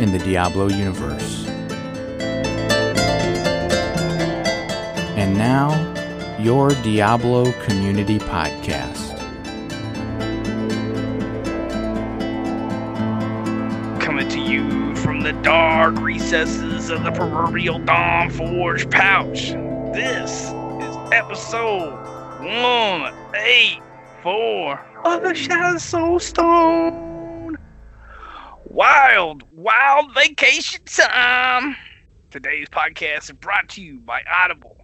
in the Diablo universe. And now, your Diablo Community Podcast. coming to you from the dark recesses of the proverbial Dawn Forge pouch. This is episode 184 of the Shattered Soulstone. Wild, wild vacation time. Today's podcast is brought to you by Audible.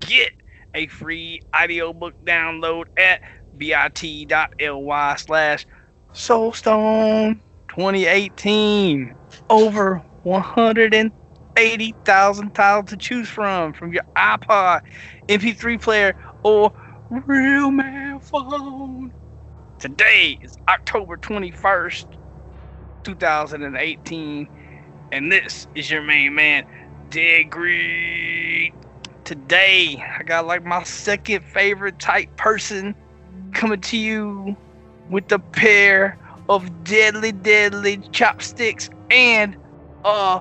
Get a free audiobook download at bit.ly slash soulstone 2018 over 180,000 titles to choose from from your iPod, MP3 player, or real man phone. Today is October 21st, 2018, and this is your main man, Dead Greed. Today, I got like my second favorite type person coming to you with a pair of deadly, deadly chopsticks and a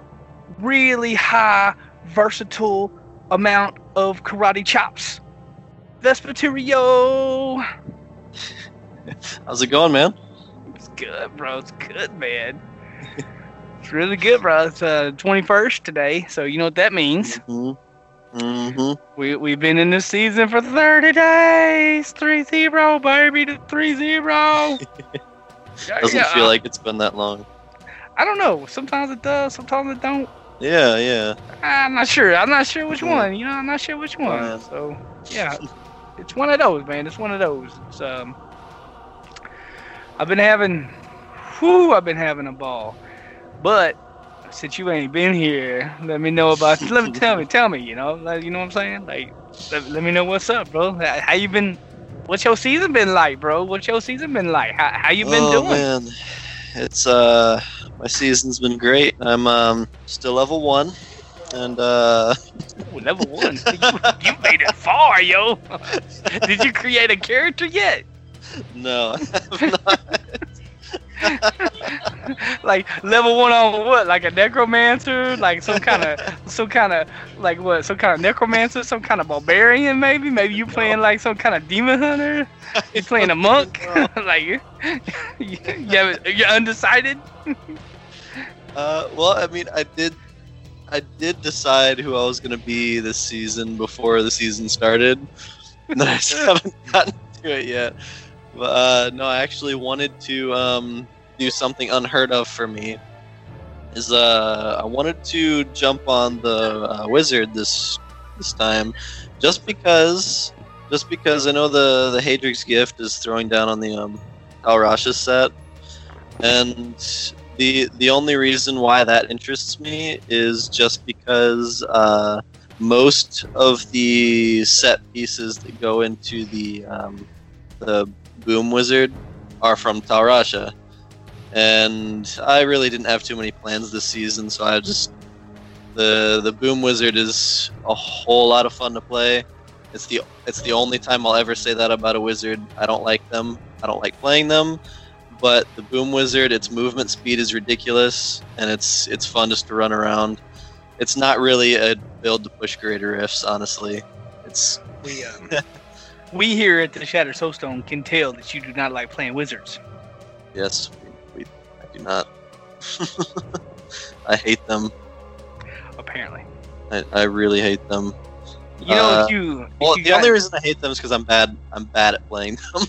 really high, versatile amount of karate chops. Vespertilio! How's it going, man? Good, bro. It's good, man. it's really good, bro. It's uh, 21st today, so you know what that means. Mm-hmm. Mm-hmm. We, we've been in this season for 30 days. 3 0, baby, to 3 0. Doesn't feel like it's been that long. I don't know. Sometimes it does, sometimes it don't. Yeah, yeah. I'm not sure. I'm not sure which Mhm. one. You know, I'm not sure which one. Yeah. So, yeah, it's one of those, man. It's one of those. It's, um, I've been having, whew, I've been having a ball. But since you ain't been here, let me know about. let me tell me, tell me. You know, like, you know what I'm saying? Like, let, let me know what's up, bro. How, how you been? What's your season been like, bro? What's your season been like? How, how you been oh, doing? man. It's uh my season's been great. I'm um still level one. And uh Ooh, level one. you, you made it far, yo. Did you create a character yet? No, like level one on what? Like a necromancer? Like some kind of, some kind of, like what? Some kind of necromancer? Some kind of barbarian? Maybe? Maybe you playing like some kind of demon hunter? You playing a monk? like you, you, you you're undecided? Uh well I mean I did I did decide who I was gonna be this season before the season started. And I just haven't gotten to it yet. Uh, no, I actually wanted to um, do something unheard of for me. Is uh, I wanted to jump on the uh, wizard this this time, just because, just because I know the the Haedrig's Gift is throwing down on the um, Tal Rasha set, and the the only reason why that interests me is just because uh, most of the set pieces that go into the um, the Boom Wizard are from Tal Rasha, and I really didn't have too many plans this season, so I just the the Boom Wizard is a whole lot of fun to play. It's the it's the only time I'll ever say that about a wizard. I don't like them. I don't like playing them. But the Boom Wizard, its movement speed is ridiculous, and it's it's fun just to run around. It's not really a build to push greater rifts, honestly. It's We um, we here at the Shattered Soulstone can tell that you do not like playing wizards. yes, we, we I do not. I hate them. Apparently, I, I really hate them. you know Uh, if you if Well, you the got- only reason I hate them is because I'm bad. I'm bad at playing them.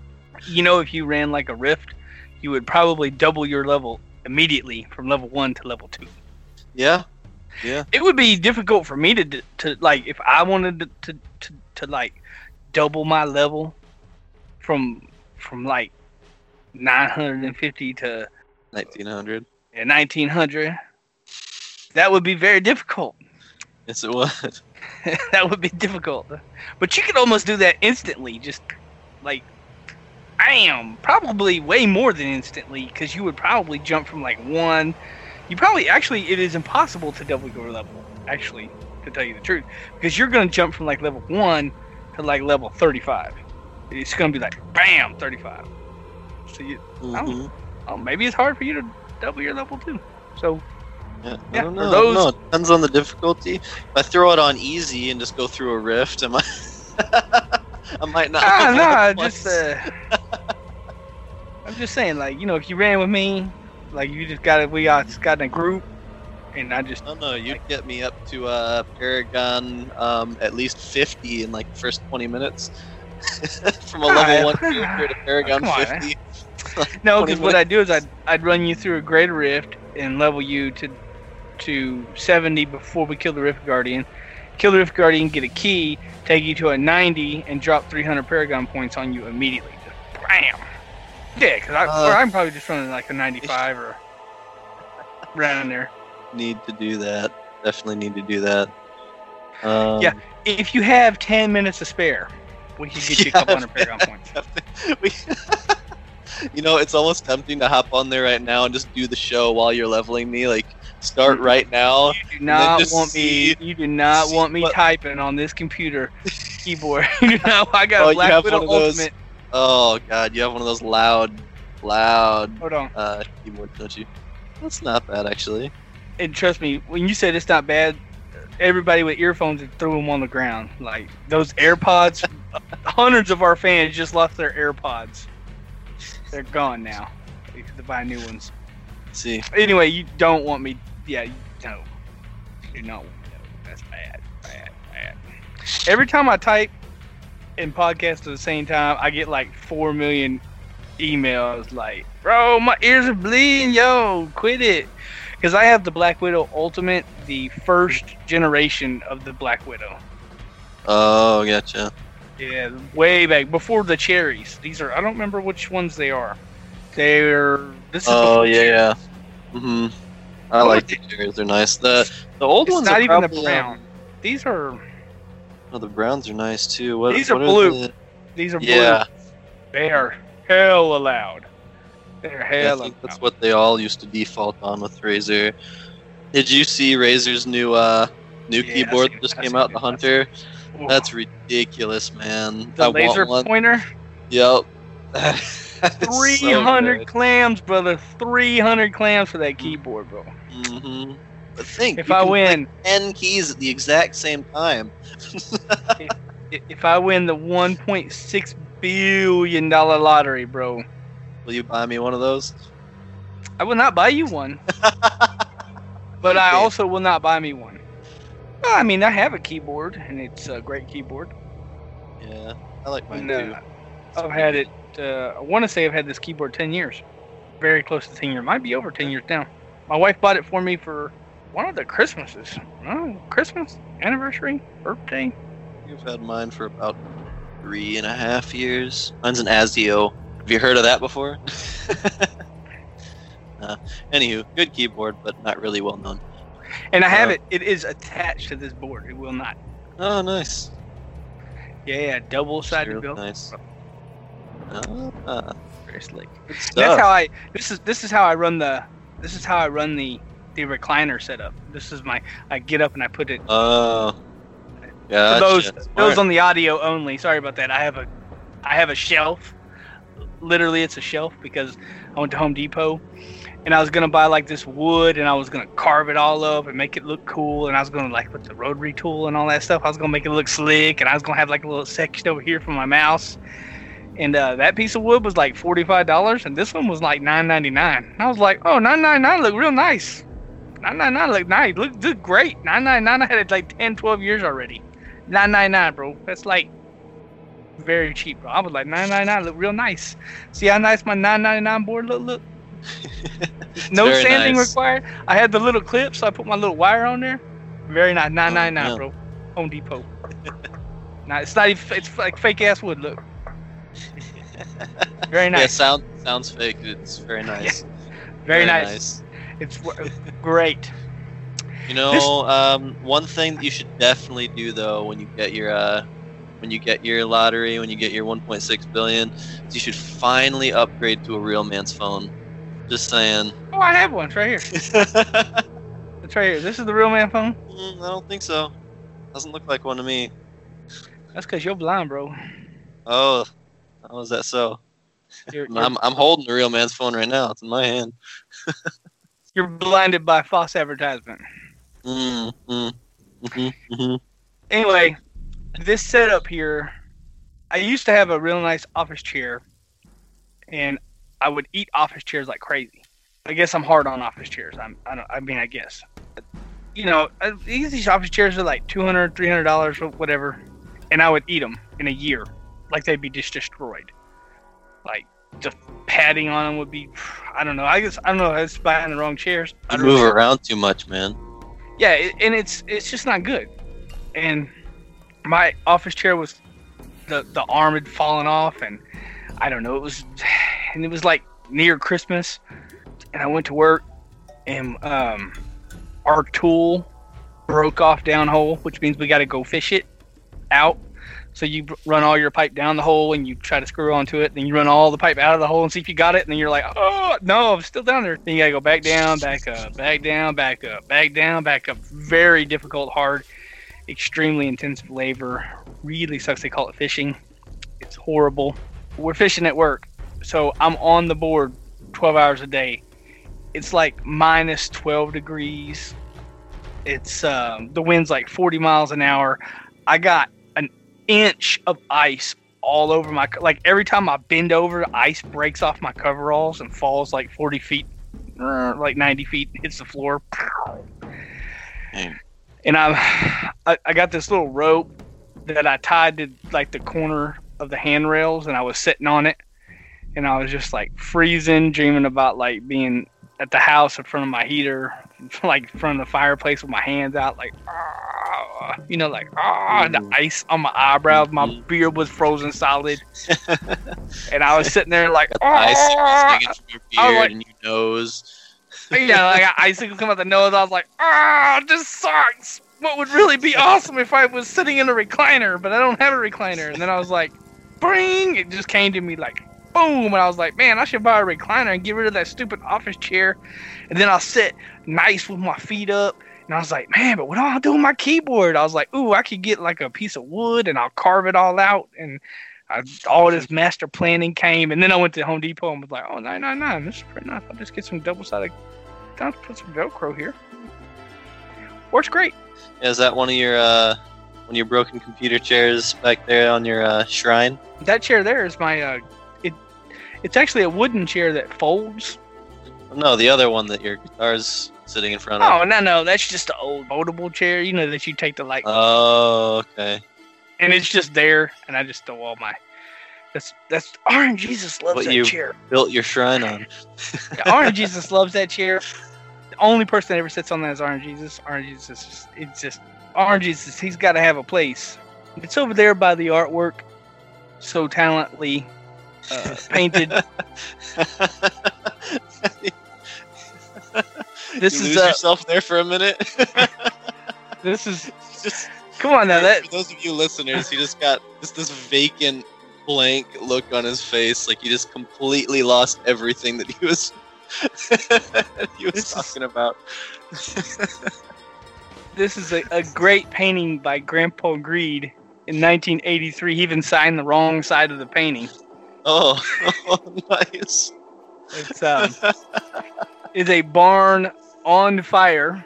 you know if you ran like a rift you would probably double your level immediately from level one to level two yeah, yeah. it would be difficult for me to to like if i wanted to to, to, to like double my level from from like 950 to 1900. at 1900, that would be very difficult. Yes, it would. that would be difficult. But you could almost do that instantly. Just like, I am probably way more than instantly because you would probably jump from like one. You probably actually it is impossible to double your level. Actually, to tell you the truth, because you're gonna jump from like level one to like level 35. It's gonna be like bam 35. So you, Mhm. oh, maybe it's hard for you to double your level too. So Yeah, Yeah, I don't know. those- No, it depends on the difficulty. If I throw it on easy and just go through a rift, am I? I might not. Ah, no, just uh, I'm just saying, like you know, if you ran with me, like you just got it, we got got in a group, and I just No, no, you'd get me up to uh, Paragon um, at least 50 in like the first 20 minutes. From a level. 1 character to Paragon on, 50. no, because what I do is I'd I'd run you through a greater rift and level you to to 70 before we kill the Rift Guardian. Kill the Rift Guardian, get a key, take you to a 90, and drop 300 Paragon points on you immediately. Just bam. Yeah, because Uh, I'm probably just running like a 95 or around there. Need to do that. Definitely need to do that. Um, Yeah. If you have 10 minutes to spare, we can get you a couple hundred Paragon points. we, you know, it's almost tempting to hop on there right now and just do the show while you're leveling me. Like, start right now. You do not want me. You do not want me what- typing on this computer keyboard. you know, I got Oh, a Black Widow of those- Oh god, you have one of those loud, loud Hold on, uh, keyboards, don't you? That's not bad actually. And trust me, when you said it's not bad, everybody with earphones threw them on the ground. Like those AirPods. hundreds of our fans just lost their AirPods. They're gone now. We have to buy new ones. See. Anyway, you don't want me. Yeah, you no. You know, no, that's bad, bad, bad. Every time I type and podcast at the same time, I get like four million emails like, "Bro, my ears are bleeding, yo, quit it." Because I have the Black Widow Ultimate, the first generation of the Black Widow. Oh, gotcha. Yeah, way back before the cherries. These are I don't remember which ones they are. They're this is Oh yeah, yeah. Mm-hmm. I What like are the cherries. They're nice. The the old ones not are even the brown. um, These are oh, the browns are nice too. What, These are blue. the- these are blue. yeah, They are hell allowed. They're I think that's what they all used to default on with Razer. Did you see Razer's new uh new Yeah, keyboard that just came out, the Hunter? Ooh. That's ridiculous, man. the I laser pointer. Yep. Three hundred clams, brother. Three hundred clams for that keyboard, bro. Mm-hmm. But think, If I win, ten keys at the exact same time. i- if I win the one point six billion dollar lottery, bro, Will you buy me one of those? I will not buy you one. But I also will not buy me one. Well, I mean, I have a keyboard, and it's a great keyboard. Yeah, I like mine And, too. uh, I've had it. Uh, I want to say I've had this keyboard ten years, very close to ten years. Might be over ten years now. My wife bought it for me for one of the Christmases. Oh, Christmas, anniversary, birthday. You've had mine for about three and a half years. Mine's an Azio. Have you heard of that before? uh, anywho, good keyboard, but not really well known. And I have Uh, it. It is attached to this board. It will not. Oh, nice. Yeah, yeah double-sided Real built. nice. Ah, very slick. That's how I. This is this is how I run the. This is how I run the the recliner setup. This is my. I get up and I put it. Oh, yeah. those those on the audio only. Sorry about that. I have a I have a shelf. Literally, it's a shelf because I went to Home Depot and I was gonna buy like this wood and I was gonna carve it all up and make it look cool and I was gonna like put the rotary tool and all that stuff. I was gonna make it look slick and I was gonna have like a little section over here for my mouse. And uh, that piece of wood was like forty five dollars and this one was like nine ninety nine. I was like, oh, nine ninety nine look real nice. Nine ninety nine look nice. Look, great. Nine ninety nine. I had it like 10, 12 years already. Nine ninety nine, bro. That's like very cheap, bro. I was like nine ninety nine. Look real nice. See how nice my nine ninety nine board look. Look. no sanding nice. required. I had the little clip, so I put my little wire on there. Very nice. Nine ninety nine, yeah. bro. Home Depot. nah, it's not. Even, it's like fake ass wood. Look. Very nice. Yeah, sound sounds fake. It's very nice. yeah. Very, nice. nice. It's great. You know, um, one thing that you should definitely do though when you get your uh, when you get your lottery, when you get your 1.6 billion, you should finally upgrade to a real man's phone. Just saying. Oh, I have one. It's right here. Mm, It's right here. This is the real man phone. I don't think so. Doesn't look like one to me. That's because you're blind, bro. Oh, how is that so? You're, you're, I'm I'm holding the real man's phone right now. It's in my hand. you're blinded by false advertisement. Mm, mm, mhm, mhm. Anyway, this setup here, I used to have a real nice office chair, and I would eat office chairs like crazy. I guess I'm hard on office chairs. I'm, I don't. I mean, I guess. You know, uh, these these office chairs are like 200 300 dollars, whatever, and I would eat them in a year, like they'd be just destroyed. Like the padding on them would be, I don't know. I guess I don't know. I was buying the wrong chairs. I You move know. around too much, man. Yeah, and it's it's just not good. And my office chair was the the arm had fallen off, and I don't know. It was, and it was like near Christmas, and I went to work, and um, our tool broke off down hole, which means we got to go fish it out. So you run all your pipe down the hole, and you try to screw onto it. Then you run all the pipe out of the hole and see if you got it. And then you're like, oh no, I'm still down there. Then you gotta go back down, back up, back down, back up, back down, back up. Very difficult, hard, extremely intensive labor. Really sucks. They call it fishing. It's horrible. We're fishing at work, so I'm on the board 12 hours a day. It's like minus 12 degrees. It's um, the wind's like 40 miles an hour. I got an inch of ice all over my like every time I bend over, ice breaks off my coveralls and falls like 40 feet, uh, like 90 feet, hits the floor. And I'm, I, I got this little rope that I tied to like the corner of the handrails, and I was sitting on it, and I was just like freezing, dreaming about like being at the house in front of my heater, like in front of the fireplace with my hands out, like, ah, you know, like ah, the ice on my eyebrows, my Mhm. beard was frozen solid, and I was sitting there like, Got the icicles ah, hanging from your beard like- and your nose. yeah, like icicles come out the nose. I was like, ah, this sucks. What would really be awesome if I was sitting in a recliner, but I don't have a recliner. And then I was like, bring! It just came to me like, boom! And I was like, man, I should buy a recliner and get rid of that stupid office chair. And then I'll sit nice with my feet up. And I was like, man, but what do I do with my keyboard? I was like, ooh, I could get like a piece of wood and I'll carve it all out. And I, all this master planning came. And then I went to Home Depot and was like, oh, 999. This is pretty nice. I'll just get some double sided I'll put some Velcro here. Works great. Is that one of your uh, one of your broken computer chairs back there on your uh, shrine? That chair there is my uh it it's actually a wooden chair that folds. No, the other one that your guitar's sitting in front of. Oh no no, that's just an old foldable chair, you know, that you take the like Oh, okay. and it's just there and I just throw all my that's that's Orange Jesus loves What that you- chair. Built your shrine on. Yeah, Orange Jesus loves that chair. Only person that ever sits on that is Orange Jesus. Orange Jesus is just, it's just Orange Jesus, he's gotta have a place. It's over there by the artwork so talently uh, painted. This you is uh, yourself there for a minute. this is just come on now that for those of you listeners, he just got just this vacant, blank look on his face, like he just completely lost everything that he was he was This is- talking about. this is a, a great painting by Grandpa Greed in 1983. He even signed the wrong side of the painting. Oh, oh nice. It's um, it's a barn on fire.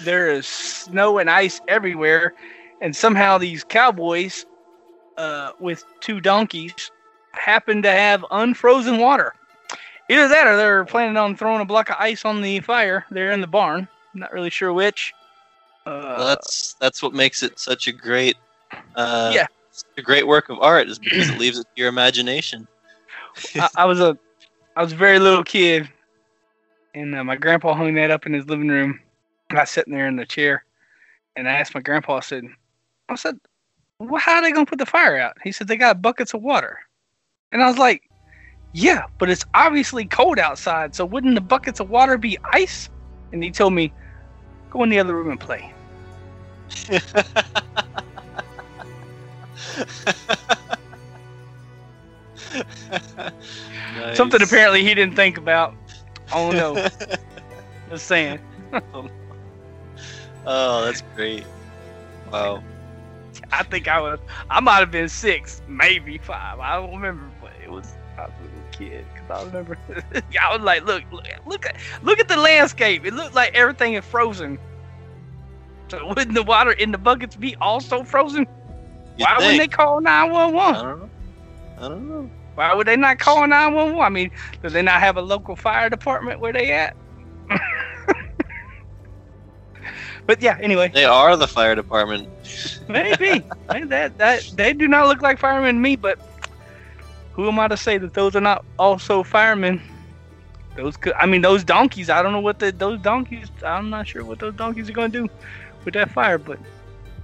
There is snow and ice everywhere, and somehow these cowboys, uh, with two donkeys, happen to have unfrozen water. Either that, or they're planning on throwing a block of ice on the fire. They're in the barn. Not really sure which. Uh, Well, that's that's what makes it such a great, uh, Yeah. a great work of art is because it leaves it to your imagination. I, I was a, I was a very little kid, and uh, my grandpa hung that up in his living room. And I was sitting there in the chair, and I asked my grandpa. I said, I said, well, how are they gonna put the fire out? He said they got buckets of water, and I was like, Yeah, but it's obviously cold outside, so wouldn't the buckets of water be ice? And he told me, go in the other room and play. Nice. Something apparently he didn't think about. Oh no. Just saying. oh, that's great. Wow. I think I was. I might have been six, maybe five. I don't remember, but it was. I was a little kid because I remember. I was like, look, look, look at, look at the landscape. It looked like everything is frozen. So wouldn't the water in the buckets be also frozen? You'd Why wouldn't they call nine one one? I don't know. I don't know. Why would they not call nine one one? I mean, do they not have a local fire department where they at? but yeah, anyway. They are the fire department. Maybe. Maybe that that they do not look like firemen to me, but who am I to say that those are not also firemen? Those could I mean those donkeys, I don't know what the those donkeys I'm not sure what those donkeys are gonna do with that fire, but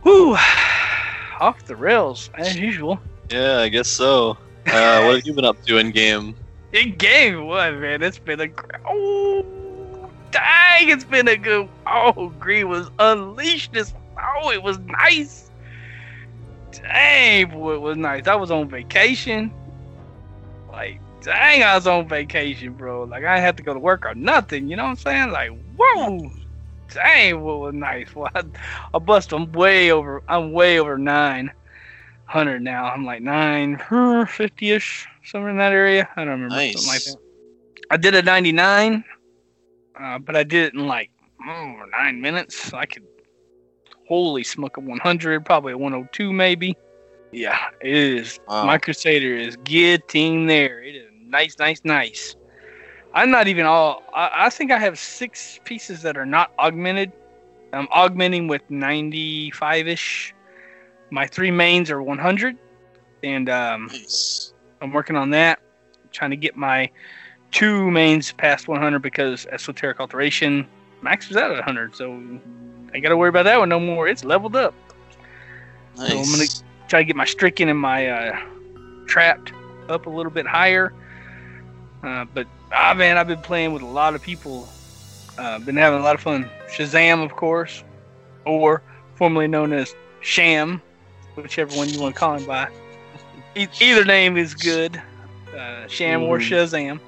whoo off the rails as usual. Yeah, I guess so. Uh, what have you been up to in game? In game what man, it's been a oh dang, it's been a good oh Green was unleashed this oh it was nice. Dang boy it was nice. I was on vacation. Like dang I was on vacation, bro. Like I had to go to work or nothing, you know what I'm saying? Like, whoa dang what was nice. Well I, I bust I'm way over I'm way over nine hundred now. I'm like nine fifty ish, somewhere in that area. I don't remember something like Nice. that. I did a ninety nine, uh, but I did it in like oh, nine minutes. I could holy smoke a one hundred, probably a one hundred two maybe. Yeah, it is. My Crusader is getting there. It is nice, nice, nice. I'm not even all. I, I think I have six pieces that are not augmented. I'm augmenting with 95 ish. My three mains are 100, and um, Nice. I'm working on that. trying to get my two mains past 100 because esoteric alteration max was at 100, so I got to worry about that one no more. It's leveled up. Nice. I'm gonna- Try to get my stricken and my uh, trapped up a little bit higher. Uh, but ah man, I've been playing with a lot of people. Uh, been having a lot of fun. Shazam, of course, or formerly known as Sham, whichever one you want to call him by. E- either name is good. Uh, Sham or Mhm. Shazam.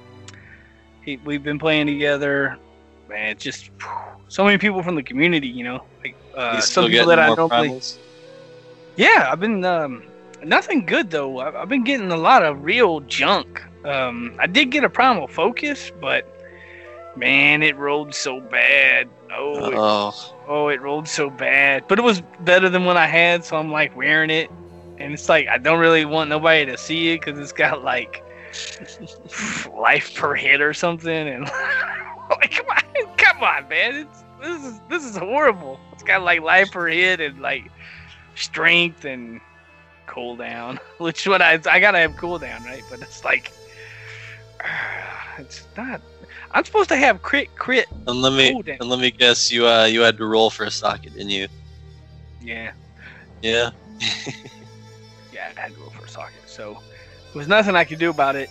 He, we've been playing together. Man, it's just so many people from the community. You know, like uh, some people that I normally. primals? Yeah, I've been um, nothing good though. I've, I've been getting a lot of real junk. Um, I did get a primal focus, but man, it rolled so bad. Oh, it, Oh, oh, it rolled so bad. But it was better than what I had, so I'm like wearing it, and it's like I don't really want nobody to see it because it's got like life per hit or something, and like come on, come on, man, it's this is this is horrible. It's got like life per hit and like strength and cooldown, which what I I gotta have cooldown, right? But it's like it's not. I'm supposed to have crit crit. and let me Cooldown. and let me guess, you uh you had to roll for a socket, didn't you? Yeah, Yeah. yeah, I had to roll for a socket, so there was nothing I could do about it.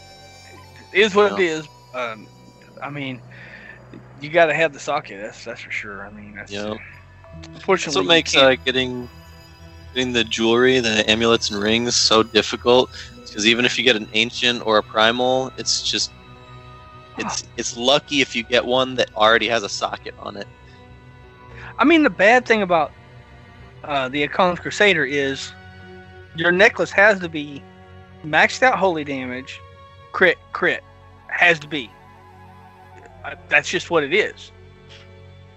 It is what it is. Um, I mean, you gotta have the socket. That's that's for sure. I mean, that's Yeah. unfortunately That's what makes uh, getting getting the jewelry, the amulets and rings so difficult. Because even if you get an ancient or a primal, it's just it's it's lucky if you get one that already has a socket on it. I mean, the bad thing about uh, the Akkhan's Crusader is your necklace has to be maxed out holy damage, crit, crit. Has to be. Uh, that's just what it is.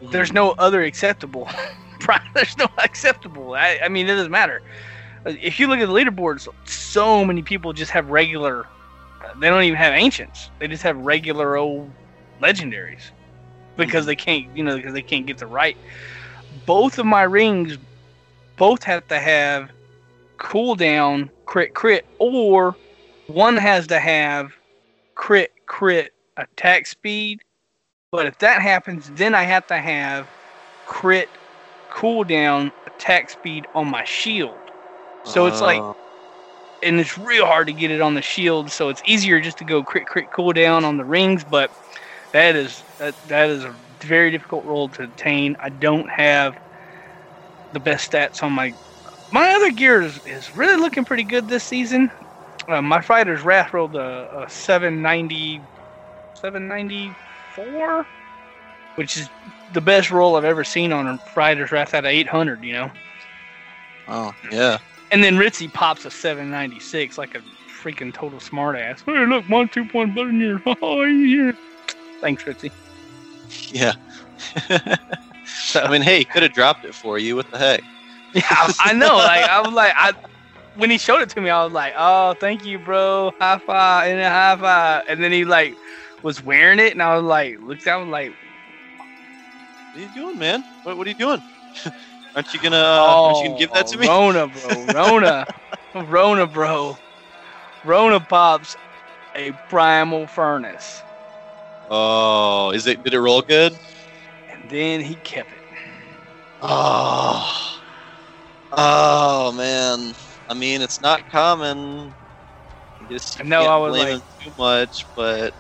There's no other acceptable. There's no acceptable. I, I mean, it doesn't matter. Uh, If you look at the leaderboards, so many people just have regular. uh, They don't even have ancients. They just have regular old legendaries because they can't, you know, because they can't get the right. Both of my rings, both have to have cooldown crit crit, or one has to have crit crit attack speed. But if that happens, then I have to have crit cooldown attack speed on my shield. So it's like Oh, and it's real hard to get it on the shield. So it's easier just to go crit crit cooldown on the rings, but that is that that is a very difficult role to attain. I don't have the best stats on my my other gear is, is really looking pretty good this season. Uh, my Frydehr's Wrath rolled a, a 790 794 which is the best roll I've ever seen on a Frydehr's Wrath out of 800, you know. Oh yeah. And then Ritzy pops a 796 like a freaking total smartass. Hey, look, my two point than yours. Oh, yeah. Thanks, Ritzy. Yeah. I mean, hey, he could have dropped it for you. What the heck? Yeah, I, I know. Like I was like, I when he showed it to me, I was like, oh, thank you, bro. High five and a high five. And then he like was wearing it, and I was like, looked at him like, What are you doing, man? What, what are you doing? aren't you gonna uh, aren't you gonna give that to me? Oh, Rona, bro. Rona. Rona, bro. Rona pops a primal furnace. Oh, is it? Did it roll good? And then he kept it. Oh, oh man. I mean, it's not common. I guess you I know, I was like- too much, but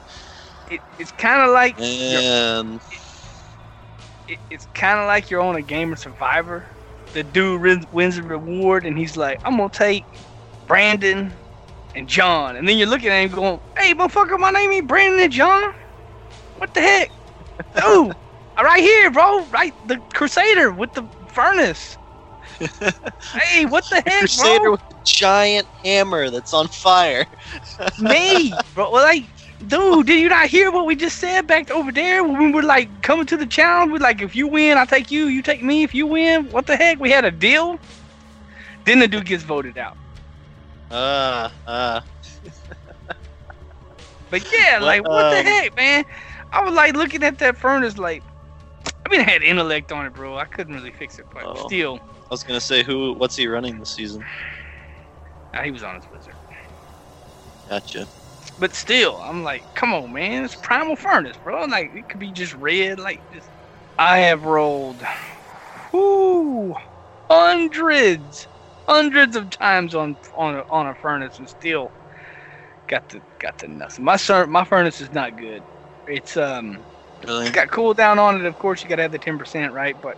it it's kind of like man, it, it's kind of like you're on a game of Survivor. The dude wins, the reward, and he's like, "I'm gonna take Brandon and John," and then you're looking at him going, "Hey, motherfucker, my name ain't Brandon and John. What the heck, dude? right here, bro. Right, the Crusader with the furnace. hey, what the heck, Crusader bro? with a giant hammer that's on fire. Me, bro. Well, like, dude, did you not hear what we just said back over there when we were like coming to the challenge? We're like, if you win, I take you. You take me. If you win, what the heck? We had a deal. Then the dude gets voted out. Ah, ah. But yeah, like, what the um, heck, man? I was like looking at that furnace, like, I mean, it had intellect on it, bro. I couldn't really fix it, but Oh. still, I was gonna say who? What's he running this season? nah, he was on his wizard. Gotcha. But still, I'm like, come on, man, it's primal furnace, bro. Like it could be just red, like this. I have rolled, whoo, hundreds, hundreds of times on on a, on a furnace, and still got the got the nothing. My sur- my furnace is not good. It's um, Really? it's got cooldown on it. Of course, you got to have the ten percent, right? But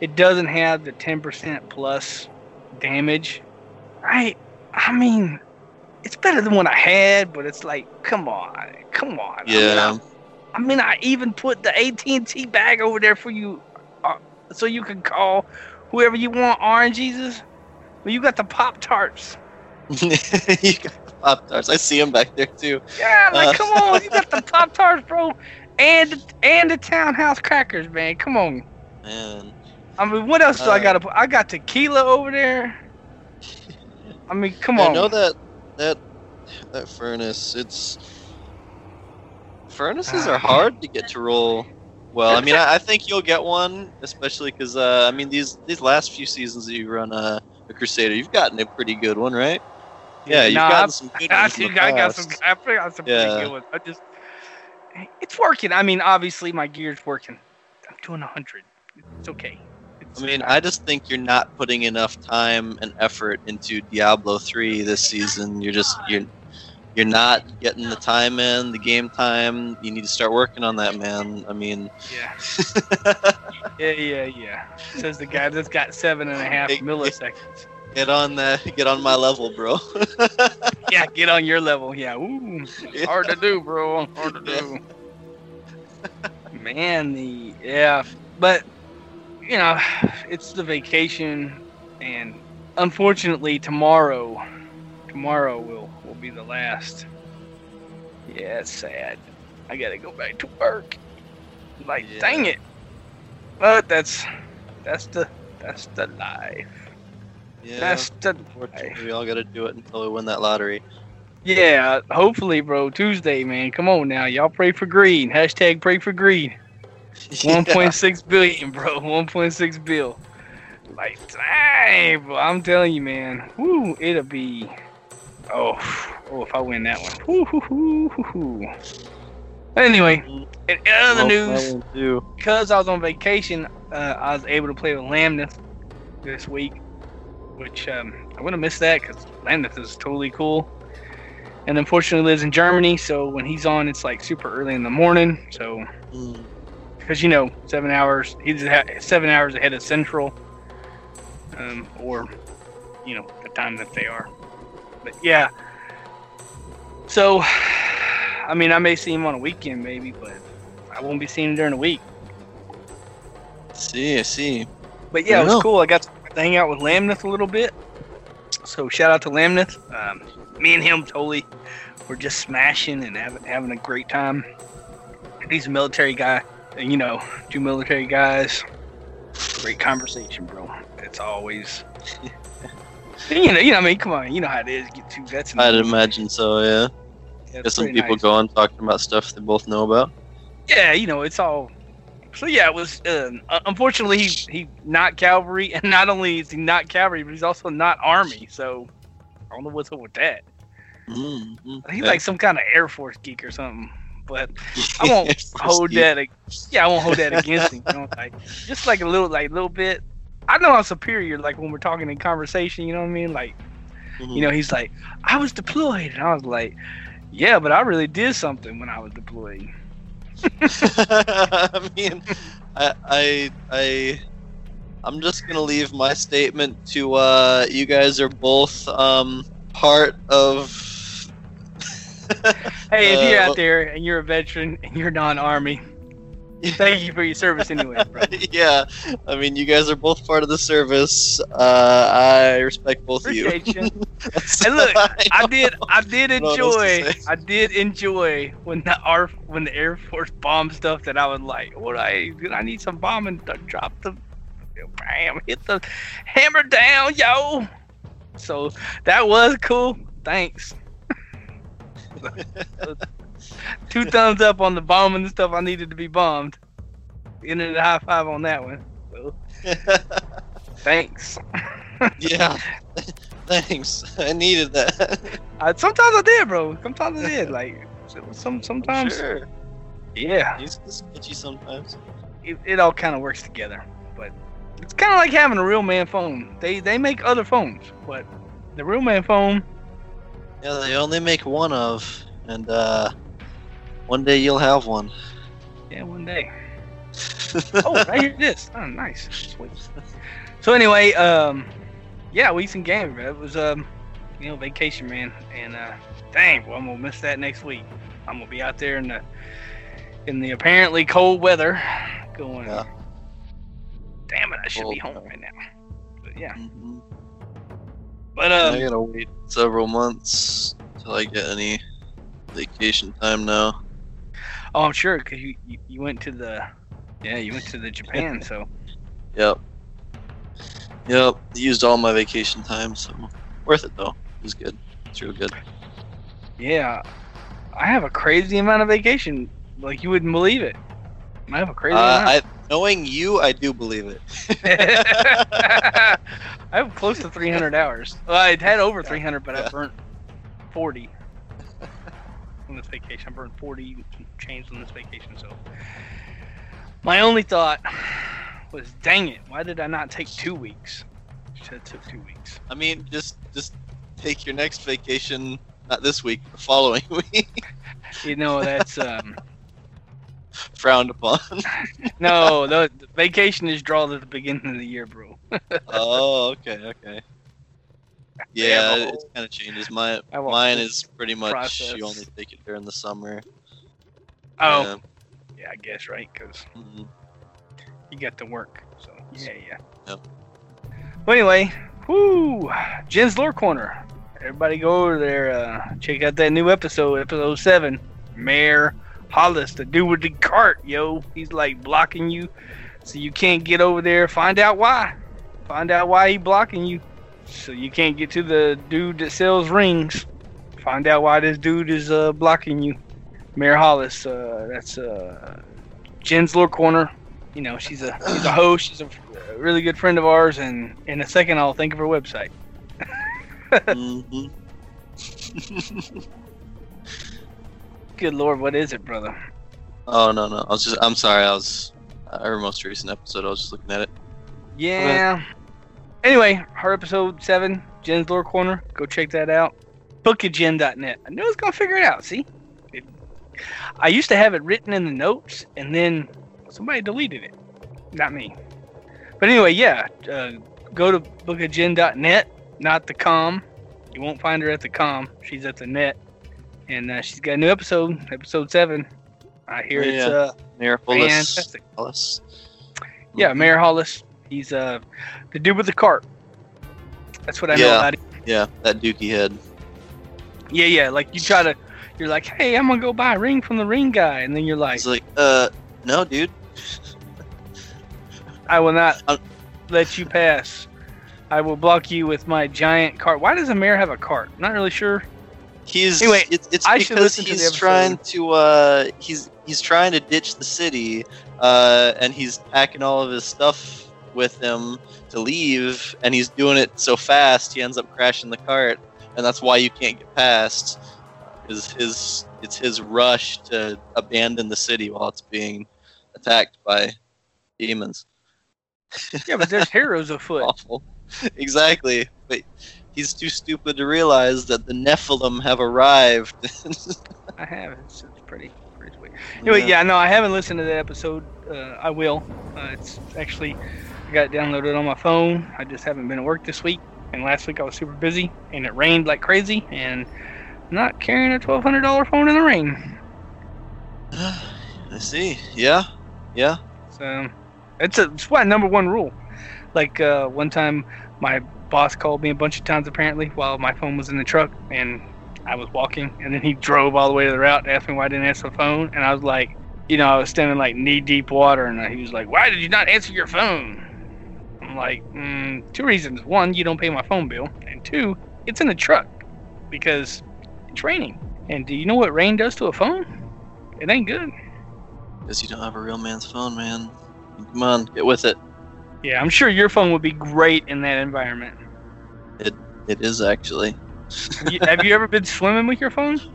it doesn't have the ten percent plus damage. Right? I mean, it's better than what I had, but it's like, come on, come on. I mean, Yeah. I, I mean, I even put the AT and T bag over there for you, uh, so you can call whoever you want, Orange Jesus. Well, you got the Pop Tarts. you got the Pop Tarts. I see them back there too. Yeah, like Uh. come on, you got the Pop Tarts, bro, and and the Townhouse crackers, man. Come on. Man. I mean, what else do I Uh, gotta put? I got tequila over there. I mean, come I on. know that that that furnace. It's furnaces are hard to get to roll. Well, I mean, I, I think you'll get one, especially because uh, I mean these these last few seasons that you run uh, a Crusader, you've gotten a pretty good one, right? Yeah, you've Nah, gotten some good I, ones. in think the I got some. I got some Yeah. pretty good ones. I just, it's working. I mean, obviously my gear's working. I'm doing a hundred. It's okay. It's, I mean, I just think you're not putting enough time and effort into Diablo 3 this season. You're just you're you're not getting the time in, the game time. You need to start working on that, man. I mean, yeah, yeah, yeah, yeah. Says the guy that's got seven and a half Hey, milliseconds. get on that, get on my level, bro. Yeah, get on your level. Yeah, ooh, hard to do, bro. Hard to do. Man, the yeah, but you know, it's the vacation, and unfortunately, tomorrow, tomorrow will will be the last. Yeah, it's sad. I gotta go back to work. Like, Yeah. dang it. But that's that's the that's the life. yeah, That's the unfortunately, we all got to do it until we win that lottery. Yeah, hopefully, bro. Tuesday, man. Come on now. Y'all pray for greed. Hashtag pray for greed. One point six billion, bro. One point six bill. Like, dang, bro. I'm telling you, man. Woo, it'll be. Oh, oh, if I win that one. Woo, hoo, hoo, hoo, hoo. Anyway, in other news, that one too. because I was on vacation, uh, I was able to play with Lamneth this week. which um, I'm gonna miss that because Lamneth is totally cool. And unfortunately lives in Germany, so when he's on, it's like super early in the morning. So Mm. Because you know seven hours, he's seven hours ahead of Central, um, or you know the time that they are. But yeah, so I mean, I may see him on a weekend maybe, but I won't be seeing him during the week. See, I see. But yeah, it was know. cool. I got to hang out with Lamneth a little bit. So shout out to Lamneth. Um, me and him totally were just smashing and having, having a great time. He's a military guy, you know, two military guys. Great conversation, bro. It's always. you know, you know, I mean, come on, you know how it is. Get two vets. in I'd imagine so. Yeah. Yeah, Get some people nice. going talking about stuff they both know about. Yeah, you know, it's all. So yeah, it was. Uh, unfortunately, he he not cavalry, and not only is he not cavalry, but he's also not army. So I don't know what's up with that. Mm, mm, He's yeah. like some kind of Air Force geek or something. But I won't hold that. ag- Yeah, I won't hold that against him. You know, like just like a little, like little bit. I know I'm superior. Like when we're talking in conversation, you know what I mean? Like Mhm. you know, he's like, I was deployed, and I was like, yeah, but I really did something when I was deployed. I mean, I, I, I, I'm just gonna leave my statement to uh, you guys are both um, part of. Hey, if Uh, you're well- out there and you're a veteran and you're non-army, thank you for your service anyway, bro. yeah, I mean, you guys are both part of the service. Uh, I respect both of you. You. And look, I know. did, I did don't know what else to enjoy, say. I did enjoy when the R, when the Air Force bombed stuff that I was like, what I, did, I need some bombing to drop the, bam, hit the hammer down, yo. So that was cool. Thanks. Two thumbs up on the bombing and stuff I needed to be bombed. Ended a high five on that one. So thanks. yeah. Thanks. I needed that. I, sometimes I did, bro. Sometimes I did. Like some sometimes. sure. Yeah. He's just sketchy sometimes. it, it all kind of works together. But it's kind of like having a real man phone. They they make other phones, but the real man phone, Yeah, they only make one of, and uh, one day you'll have one. yeah, one day. Oh, I hear this. Oh, nice. Sweet. So anyway, um, yeah, Weeks and Game, bro. It was um, you know, vacation, man, and uh, dang, well, I'm gonna miss that next week. I'm gonna be out there in the in the apparently cold weather, going. Yeah. Damn it, I should be home right now. But yeah, Mhm. But um, I gotta wait several months till I get any vacation time now. Oh, I'm sure because you, you you went to the yeah you went to the Japan so Yep. Yep. Used all my vacation time, so worth it though. It was good. It's real good. yeah I have a crazy amount of vacation like you wouldn't believe it I have a crazy Uh. I, knowing you, I do believe it. I have close to 300 hours. Well, I had over 300, but I burnt 40 on this vacation. I burned 40 chains on this vacation. So my only thought was, dang it, why did I not take two weeks? Have took two weeks. I mean, just just take your next vacation, not this week, the following week. You know, that's um. Frowned upon. No, the, vacation is drawn at the beginning of the year, bro. oh, okay, okay. Yeah, a it kind of changes. My I have a mine is pretty much process. you only take it during the summer. Oh, Yeah. yeah, I guess right, because Mhm. you got to work. So yeah, yeah. Yep. Well, anyway, whoo, Jen's Lore Corner. Everybody go over there, uh, check out that new episode, episode seven. Mayor Hollis, the dude with the cart, yo. He's like blocking you, so you can't get over there. Find out why. Find out why he blocking you, so you can't get to the dude that sells rings. Find out why this dude is uh, blocking you. Mayor Hollis, uh, that's uh, Jen's Lore Corner. You know, she's a she's a host. She's a, really good friend of ours, and in a second I'll think of her website. Mhm. Good lord, what is it, brother? oh no no, I was just I'm sorry. I was our most recent episode. I was just looking at it. Yeah. anyway, her episode seven, Jen's Lore Corner. Go check that out. Bookofjen.net. I knew I was gonna figure it out. See, it, I used to have it written in the notes, and then somebody deleted it. Not me. But anyway, yeah. Uh, go to bookofjen.net, not the com. You won't find her at the com. She's at the net, and uh, she's got a new episode, episode seven. I hear Oh, it's uh, Mayor Hollis. fantastic. Hollis. Yeah, Mayor Hollis. He's uh the dude with the cart. That's what I know Yeah. about him. Yeah, that dookie head. Yeah, yeah. Like you try to, you're like, hey, I'm gonna go buy a ring from the ring guy, and then you're like, He's like, uh, no, dude. I will not Uh, let you pass. I will block you with my giant cart. Why does a mayor have a cart? Not really sure. He's Anyway, it's, it's I because listen to he's episode. trying to uh he's he's trying to ditch the city uh and he's packing all of his stuff with him to leave and he's doing it so fast he ends up crashing the cart and that's why you can't get past is his it's his rush to abandon the city while it's being attacked by demons Yeah, but there's heroes afoot. awful exactly but he's too stupid to realize that the nephilim have arrived I have. It's, it's pretty, pretty sweet. Anyway, yeah, no, I haven't listened to that episode. Uh, I will. Uh, it's actually, I got it downloaded on my phone. I just haven't been at work this week, and last week I was super busy, and it rained like crazy, and I'm not carrying a twelve hundred dollar phone in the rain. I see. Yeah. Yeah. So it's a it's my number one rule. Like uh, one time, my boss called me a bunch of times apparently while my phone was in the truck, and I was walking, and then he drove all the way to the route and asked me why I didn't answer the phone, and I was like, you know, I was standing like knee deep water, and he was like, why did you not answer your phone? I'm like, mm, two reasons. One, you don't pay my phone bill, and two, it's in the truck because it's raining. And do you know what rain does to a phone? It ain't good. Because you don't have a real man's phone, man. Come on, get with it. Yeah, I'm sure your phone would be great in that environment. It It is actually. Have you, have you ever been swimming with your phone?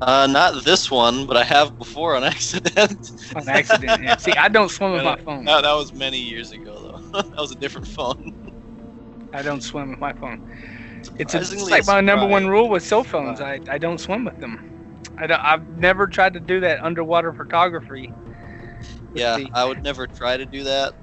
Uh, not this one, but I have before on accident. On accident. Yeah. See, I don't swim with my phone. No, that was many years ago, though. that was a different phone. I don't swim with my phone. It's, a, it's like my number one rule with cell phones. I, I don't swim with them. I don't, I've never tried to do that underwater photography. Yeah, the- I would never try to do that.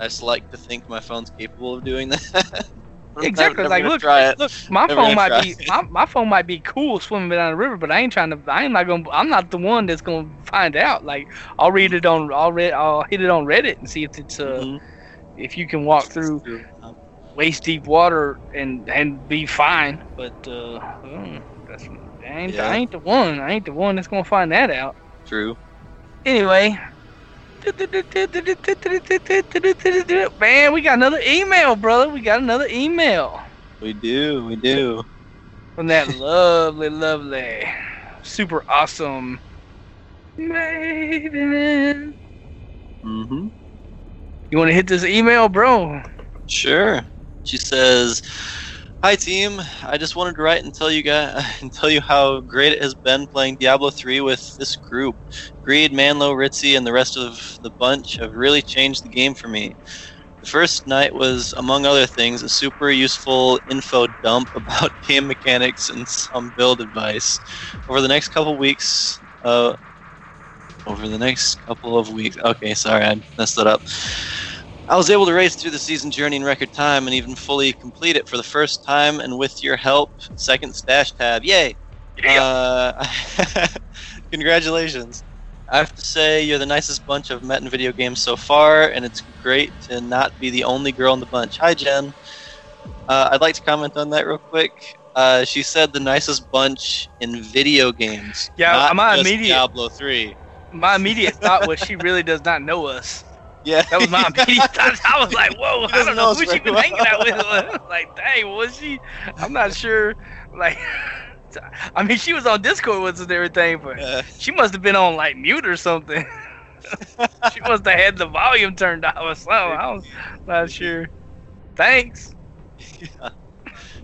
I just like to think my phone's capable of doing that. Exactly. never like, look, look, my Never phone might be my, my phone might be cool swimming down the river, but I ain't trying to. I ain't not gonna. I'm not the one that's gonna find out. Like, I'll read it on. I'll read. I'll hit it on Reddit and see if it's uh Mhm. if you can walk through waist deep water and and be fine. But uh, mm, that's I ain't, Yeah. I ain't the one. I ain't the one that's gonna find that out. True. Anyway. Man, we got another email, brother. We got another email We do. We do. from that lovely, lovely, super awesome Maven. Mm-hmm. You want to hit this email, bro? Sure. She says, "Hi team. I just wanted to write and tell you guys and tell you how great it has been playing Diablo 3 with this group. Greed, Manlo, Ritzy, and the rest of the bunch have really changed the game for me. The first night was, among other things, a super useful info dump about game mechanics and some build advice. Over the next couple weeks, uh, over the next couple of weeks. Okay, sorry, I messed that up. I was able to race through the season journey in record time and even fully complete it for the first time, and with your help, second stash tab. Yay! Uh, congratulations. I have to say, you're the nicest bunch I've met in video games so far, and it's great to not be the only girl in the bunch. Hi, Jen. Uh, I'd like to comment on that real quick. Uh, she said the nicest bunch in video games. Yeah, my immediate- Diablo 3. My immediate thought was she really does not know us. Yeah, That was my immediate. I was like, whoa, I don't know know who she been hanging out with. like, dang, was she? I'm not sure. Like, I mean, she was on Discord with us and everything, but Yeah. she must have been on like mute or something. she must have had the volume turned off or something. I was not sure. Thanks. Yeah.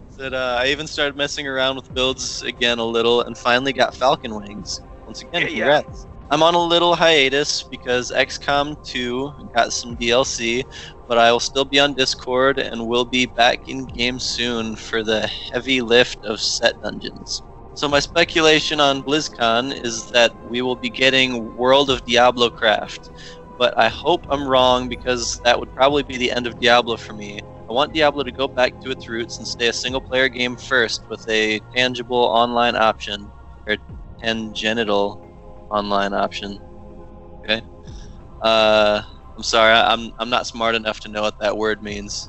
Said uh, I even started messing around with builds again a little, and finally got Falcon wings. Once again, yeah. congrats. I'm on a little hiatus because XCOM 2 got some DLC, but I will still be on Discord and will be back in game soon for the heavy lift of set dungeons. So my speculation on BlizzCon is that we will be getting World of Diablo Craft, but I hope I'm wrong because that would probably be the end of Diablo for me. I want Diablo to go back to its roots and stay a single player game first with a tangible online option or tangential online option. Okay. Uh, I'm sorry, I'm I'm not smart enough to know what that word means.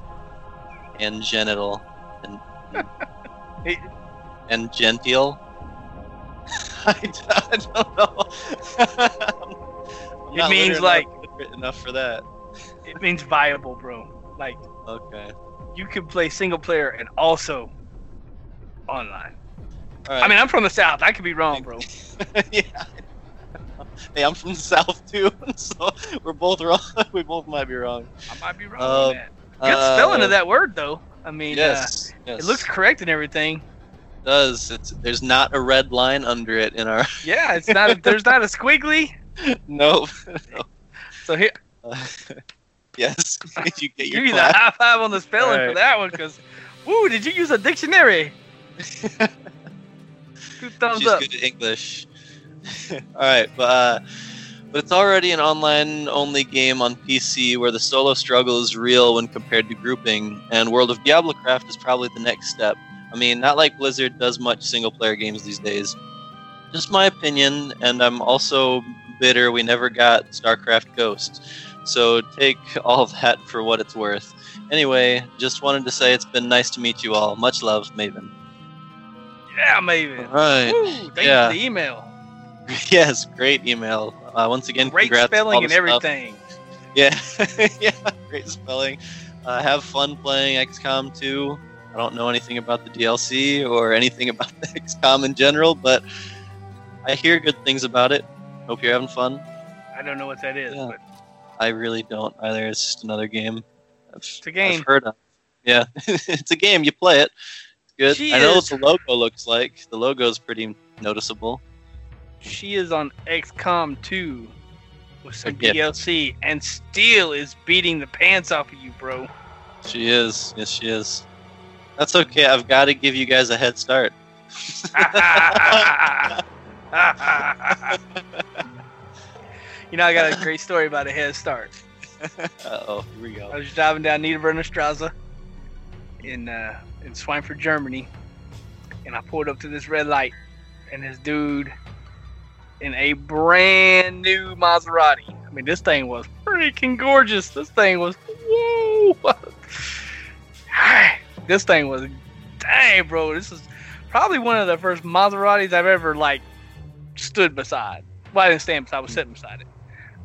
And genital, and and genteel. I, I don't know. It means, like- enough- enough for that. It means viable, bro. Like Okay. you can play single player and also online. Right. I mean, I'm from the south. I could be wrong, bro. yeah. Hey, I'm from the south too, so we're both wrong. we both might be wrong. I might be wrong on that. Good spelling Uh, of that word, though. I mean, Yes, uh, yes. it looks correct and everything. It does. It's there's not a red line under it in our. Yeah, it's not. A, there's not a squiggly. nope. So here, Uh, yes. Did you get your give me the high five on the spelling for that one, because, woo, did you use a dictionary? Two thumbs She's up. good at English. All right, but uh, but it's already an online-only game on PC where the solo struggle is real when compared to grouping, and World of Diablo Craft is probably the next step. I mean, not like Blizzard does much single-player games these days. Just my opinion, and I'm also bitter we never got StarCraft Ghost. So take all that for what it's worth. Anyway, just wanted to say it's been nice to meet you all. Much love, Maven. Yeah, Maven. All right. Woo, yeah. you for the email. Yes, great email. Uh, once again, Great congrats spelling and stuff. everything. Yeah, yeah, great spelling. Uh, have fun playing XCOM 2. I don't know anything about the DLC or anything about the XCOM in general, but I hear good things about it. Hope you're having fun. I don't know what that is, Yeah. but I really don't either. It's just another game. I've, it's a game. I've heard of. Yeah, it's a game. You play it. It's good. I know what the logo looks like. The logo is pretty noticeable. She is on XCOM 2 with some Okay. DLC and still is beating the pants off of you, bro. She is. Yes, she is. That's okay. I've got to give you guys a head start. you know, I got a great story about a head start. Uh oh, here we go. I was driving down Niederwerrner Straße in uh, in Schweinfurt, Germany, and I pulled up to this red light, and this dude in a brand new Maserati. I mean, this thing was freaking gorgeous. This thing was whoa. this thing was dang, bro. This is probably one of the first Maseratis I've ever like stood beside. Well, I didn't stand beside. I was sitting beside it.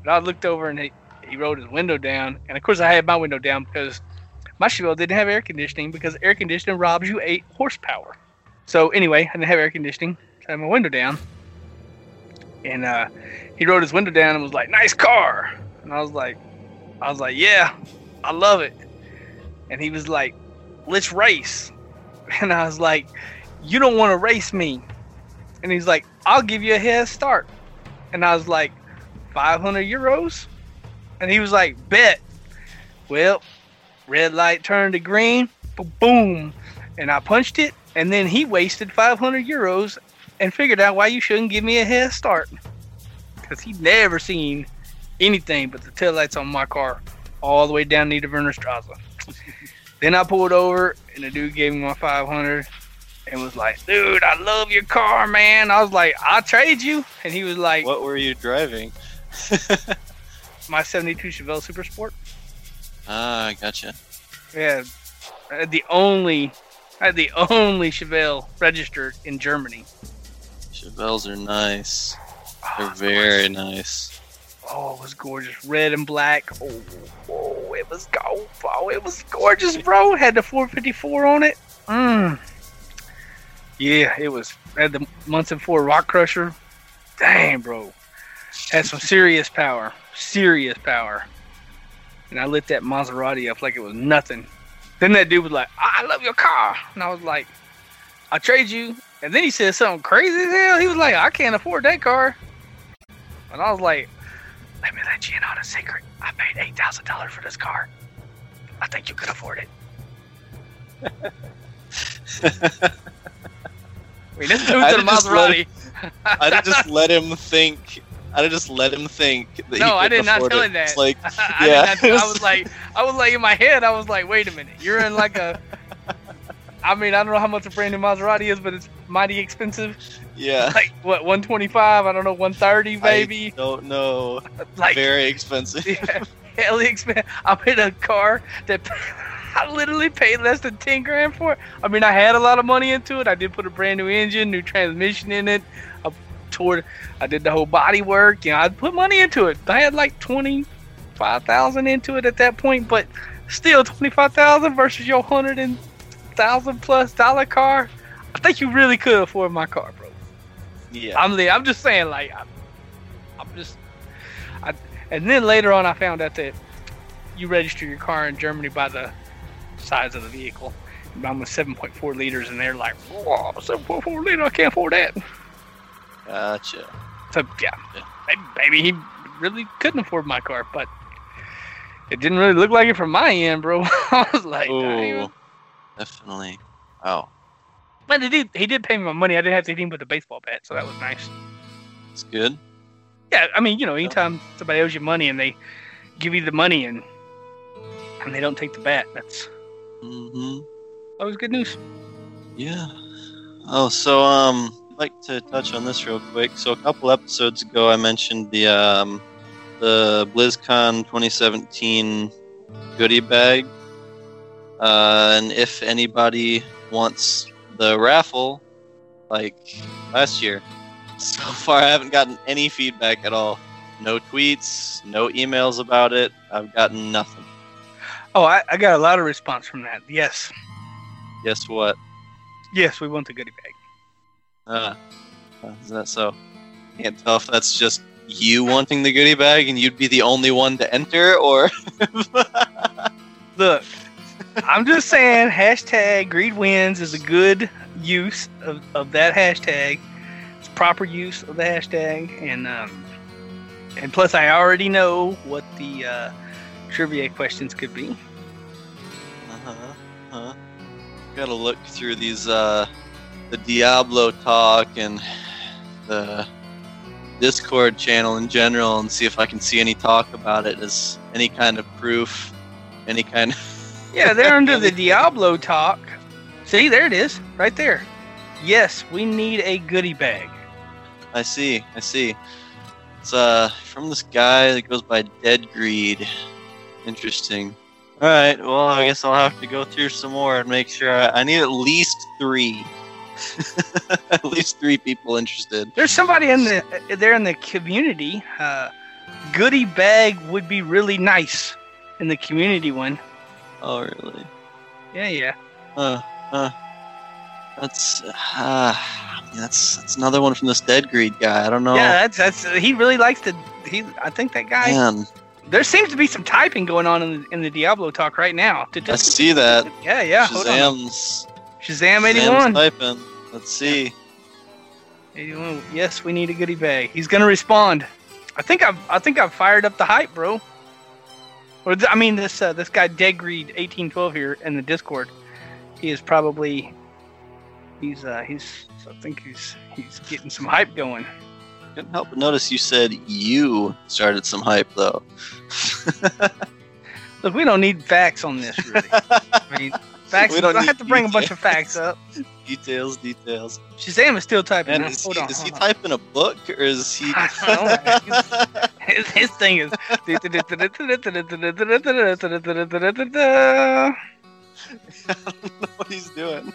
But I looked over and he, he rolled his window down, and of course I had my window down because my Chevelle didn't have air conditioning because air conditioning robs you eight horsepower. So anyway, I didn't have air conditioning, so I had my window down, and uh, he rolled his window down and was like, "Nice car," and I was like, "I was like, yeah, I love it," and he was like, "Let's race," and I was like, "You don't want to race me," and he's like, "I'll give you a head start," and I was like, "500 euros." And he was like, bet. Well, red light turned to green, boom. And I punched it, and then he wasted 500 euros and figured out why you shouldn't give me a head start. Because he'd never seen anything but the taillights on my car all the way down the Niederwerrner Straße. then I pulled over, and the dude gave me my 500 and was like, dude, I love your car, man. I was like, I'll trade you. And he was like, What were you driving? my 72 Chevelle Super Sport. ah, I gotcha. Yeah, I had the only, I had the only Chevelle registered in Germany. Chevelles are nice. Oh, They're it's very nice. Oh, it was gorgeous, red and black. Oh, oh, it was go. Oh, it was gorgeous, bro. Had the 454 on it. Mm. Yeah, it was. Had the Muncie four Rock Crusher. Dang, bro. Had some serious power. Serious power. And I lit that Maserati up like it was nothing. Then that dude was like, I love your car. And I was like, I'll trade you. And then he said something crazy as hell. He was like, I can't afford that car. And I was like, let me let you in on a secret. I paid eight thousand dollars for this car. I think you could afford it. I mean, this dude's I'd in just let Maserati. I'd just let him think. I'd just let him think that he No, I did not tell it. him that. It's like, I, yeah. did not, I was like, I was like in my head, I was like, wait a minute, you're in like a. I mean, I don't know how much a brand new Maserati is, but it's mighty expensive. yeah. Like what, 125? I don't know, 130 I maybe. don't know. Like Very expensive. yeah, hell expensive. I'm in a car that I literally paid less than 10 grand for. it. I mean, I had a lot of money into it. I did put a brand new engine, new transmission in it. I toured, I did the whole body work. You know, I put money into it. I had like 25,000 into it at that point, but still 25,000 versus your 100,000 plus dollar car. I think you really could afford my car, bro. Yeah. I'm I'm just saying like I'm, I'm just I, and then later on I found out that you register your car in Germany by the size of the vehicle. Mine was 7.4 liters, and they're like, "Whoa, 7.4 liter! I can't afford that." Gotcha. So yeah, maybe, maybe he really couldn't afford my car, but it didn't really look like it from my end, bro. I was like, "Damn." Definitely. Oh. but he did he did pay me my money. I didn't have to hit him with a baseball bat, so that was nice. It's good. Yeah, I mean, you know, anytime somebody owes you money and they give you the money and and they don't take the bat, that's mm-hmm. always good news. Yeah. Oh, so um, I'd like to touch on this real quick. So a couple episodes ago, I mentioned the um, the BlizzCon 2017 goodie bag, uh, and if anybody wants the raffle, like last year, so far I haven't gotten any feedback at all. No tweets, no emails about it. I've gotten nothing. Oh, I, I got a lot of response from that. Yes, Guess what? yes, we want the goodie bag. Uh, is that so? Can't tell if that's just you wanting the goodie bag and you'd be the only one to enter, or Look, I'm just saying, hashtag greed wins is a good use of, of that hashtag. It's proper use of the hashtag, and um, and plus I already know what the uh, trivia questions could be. uh-huh, uh gotta look through these uh, the Diablo talk and the Discord channel in general and see if I can see any talk about it as any kind of proof, any kind. Yeah, they're under the Diablo talk. See, there it is, right there. Yes, we need a goodie bag. I see, I see. It's uh from this guy that goes by Dead Greed. Interesting. All right, well, I guess I'll have to go through some more and make sure. I, I need at least three. at least three people interested. There's somebody in the there in the community. Uh, goodie bag would be really nice in the community one. Oh, really? Yeah, yeah. Uh, uh, that's uh, that's that's another one from this Dead Greed guy. I don't know. Yeah, that's that's he really likes to. He, I think that guy. Man, There seems to be some typing going on in the, in the Diablo talk right now. I see that. Yeah, yeah. Shazam's, Shazam 81. typing. Let's see. 81. Yes, we need a goodie bag. He's gonna respond. I think I've I think I've fired up the hype, bro. Or th- I mean this uh, this guy Degreed 1812 here in the Discord. He is probably he's uh he's I think he's he's getting some hype going. Couldn't help but notice you said you started some hype though. Look, we don't need facts on this really. I mean facts. We I don't don't have to bring a bunch of facts up. details, details. Shazam is still typing. And now. is Hold he, on, is he typing a book or is he? Oh, know, His, his thing is. I don't know what he's doing.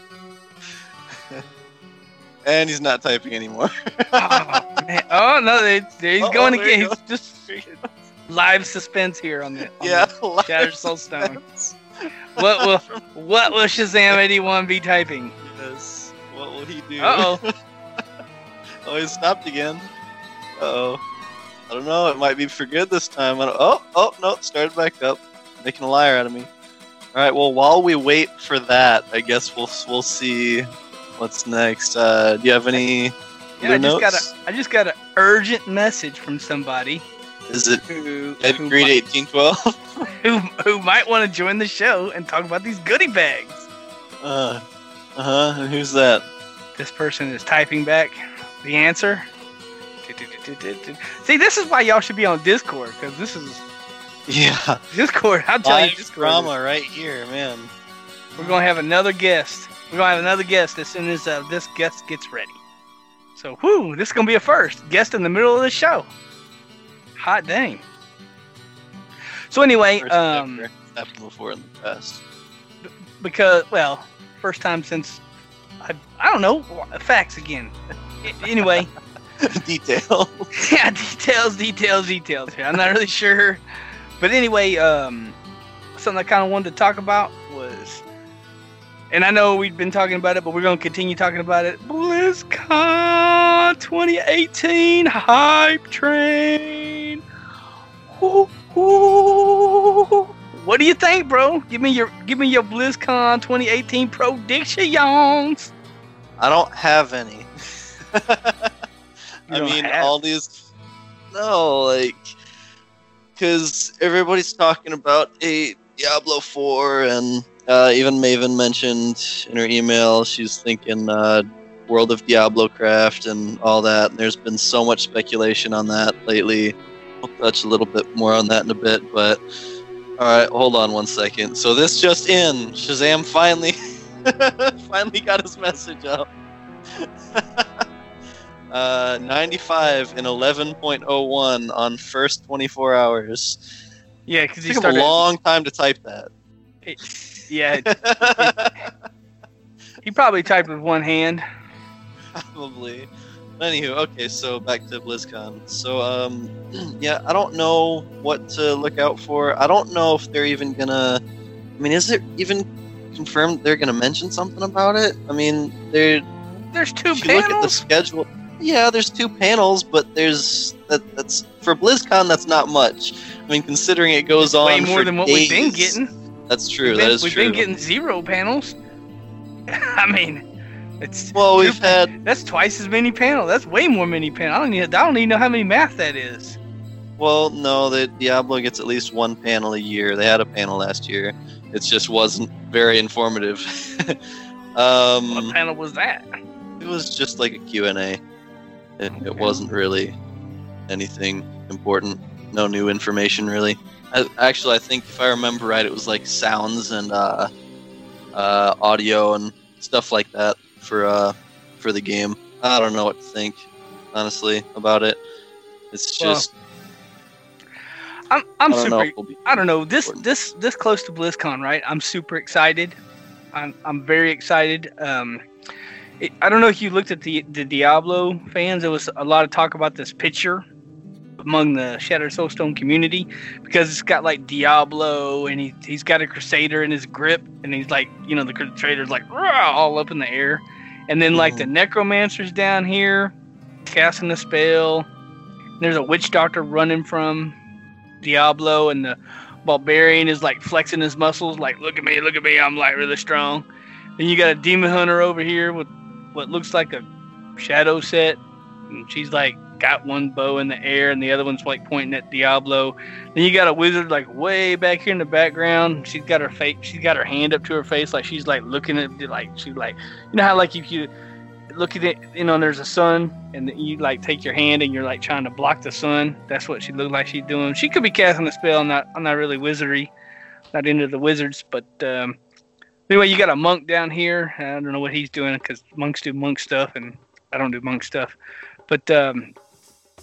and he's not typing anymore. oh, man. oh no, they, there he's Oh, going oh, again. He's just live suspense here on the on yeah, the Shattered Soulstone. What will what will Shazam eighty one be typing? Yes. What will he do? Uh oh. Oh, he stopped again. Uh oh. I don't know. It might be for good this time. I don't, oh, oh, no. Started back up. Making a liar out of me. All right. Well, while we wait for that, I guess we'll we'll see what's next. Uh, do you have any Yeah, I just got a I just got an urgent message from somebody Is it who Ed who, Green eighteen twelve? who who might want to join the show and talk about these goodie bags. Uh uh huh. And who's that? This person is typing back the answer. See, this is why y'all should be on Discord because this is Yeah. Discord. I'll tell you, Discord. drama right here, man. We're gonna have another guest. We're gonna have another guest as soon as uh, this guest gets ready. So, whoo, this is gonna be a first guest in the middle of the show. Hot dang. So anyway, First um, happened before in the past. because well, first time since I I don't know facts again. Anyway, Detail. yeah, details, details, details. Here, I'm not really sure, but anyway, um, something I kind of wanted to talk about was, and I know we've been talking about it, but we're gonna continue talking about it. BlizzCon 2018 hype train. Woo, woo. What do you think, bro? Give me your give me your BlizzCon 2018 predictions. I don't have any. I mean, all these. No, like, because everybody's talking about a Diablo 4, and uh, even Maven mentioned in her email she's thinking uh, World of Diablo Craft and all that. And there's been so much speculation on that lately. We'll touch a little bit more on that in a bit, but. Alright, hold on one second. So this just in. Shazam finally finally got his message out. uh, 95 and 11.01 on first 24 hours. Yeah, because It he took him a long time to type that. yeah, he probably typed with one hand. Probably. Anywho, okay, so back to BlizzCon. So, um, yeah, I don't know what to look out for. I don't know if they're even gonna. I mean, is it even confirmed they're gonna mention something about it? I mean, they're There's two if you look at the panels. schedule, yeah, there's two panels, but there's that. That's for BlizzCon. That's not much. I mean, considering it goes on Way more than what we've been getting. That's true. We've that been, is we've true. been getting zero panels. I mean, it's well, we've had that's twice as many panels. That's way more many panels. I don't even I don't even know how many math that is. well, no, the Diablo gets at least one panel a year. They had a panel last year. It just wasn't very informative. um, What panel was that? it was just like a Q and A. It, Okay. it wasn't really anything important. No new information really. I, actually, I think if I remember right, it was like sounds and uh, uh, audio and stuff like that for uh, for the game. I don't know what to think, honestly, about it. It's Well, just I'm I'm I know. super. we'll I don't know this this this close to BlizzCon, right? I'm super excited. I'm I'm very excited. Um, it, I don't know if you looked at the the Diablo fans. There was a lot of talk about this picture among the Shattered Soulstone community because it's got like Diablo and he he's got a Crusader in his grip and he's like you know the Crusader's like all up in the air, and then like the mm. Necromancer's down here casting a spell. There's a witch doctor running from Diablo, and the barbarian is like flexing his muscles, like look at me, look at me, I'm like really strong. Then you got a demon hunter over here with what looks like a shadow set, and she's like got one bow in the air, and the other one's like pointing at Diablo. Then you got a wizard like way back here in the background. She's got her face, she's got her hand up to her face, like she's like looking at like she's like you know how like if you look at it, you know, there's a sun, and you like take your hand and you're like trying to block the sun. That's what she looked like she's doing. She could be casting a spell. I'm not, I'm not really wizardy, not into the wizards, but um, anyway, you got a monk down here. I don't know what he's doing because monks do monk stuff, and I don't do monk stuff. But um,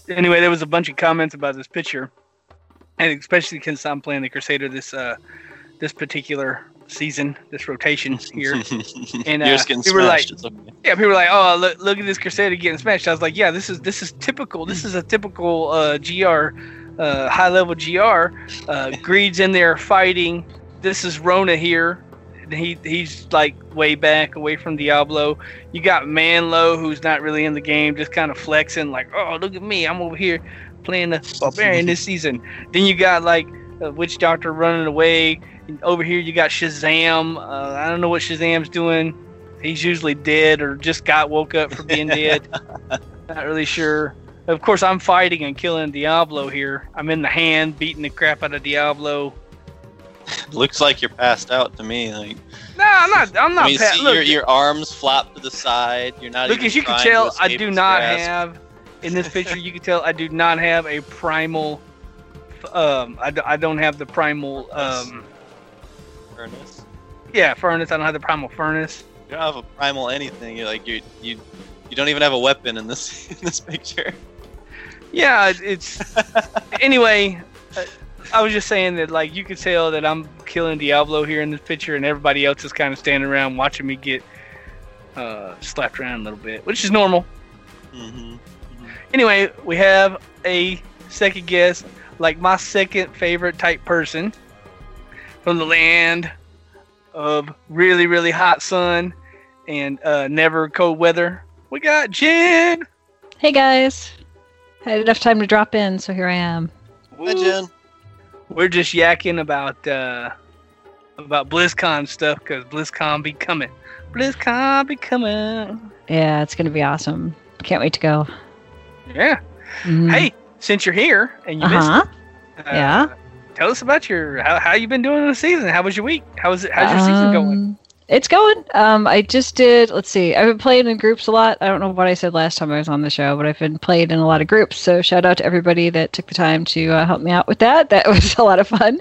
anyway, there was a bunch of comments about this picture, and especially since I'm playing the Crusader this uh, this particular season, this rotation here. And, uh, we were like- okay. Yeah, people were like, "Oh, look, look at this Crusader getting smashed." I was like, "Yeah, this is this is typical. This is a typical uh, GR, uh, high level GR. Uh, Greed's in there fighting. This is Rona here. He he's like way back away from Diablo. You got Manlo, who's not really in the game, just kind of flexing, like, "Oh, look at me, I'm over here playing the barbarian this season." Then you got like a witch doctor running away. Over here, you got Shazam. Uh, I don't know what Shazam's doing he's usually dead or just got woke up from being dead. Not really sure. Of course, I'm fighting and killing Diablo here. I'm in the hand, beating the crap out of Diablo. Looks like you're passed out to me. Like, No, I'm not. I'm not. I mean, pa- see look, your, your arms flop to the side. You're not. look, as you can tell, I do not grasp. have. In this picture, you can tell I do not have a primal. Um, I, d- I don't have the primal. Um, Furnace. yeah, furnace. I don't have the primal furnace. You don't have a primal anything. You're like you you you don't even have a weapon in this in this picture. Yeah, it's anyway. uh, I was just saying that like you could tell that I'm killing Diablo here in this picture, and everybody else is kind of standing around watching me get uh, slapped around a little bit, which is normal. hmm Anyway, we have a second guest, like my second favorite type person from the land of really, really hot sun and uh, never cold weather. We got Jen. Hey guys. I had enough time to drop in, so here I am. Hi, Jen. We're just yakking about uh, about BlizzCon stuff because BlizzCon be coming. BlizzCon be coming. Yeah, it's gonna be awesome. Can't wait to go. Yeah. Mhm. Hey, since you're here and you missed uh-huh. it, uh, Yeah. Tell us about your how, how you been doing in the season. How was your week? How was it? How's your season going? It's going. Um, I just did. Let's see. I've been playing in groups a lot. I don't know what I said last time I was on the show, but I've been playing in a lot of groups. So shout out to everybody that took the time to uh, help me out with that. That was a lot of fun.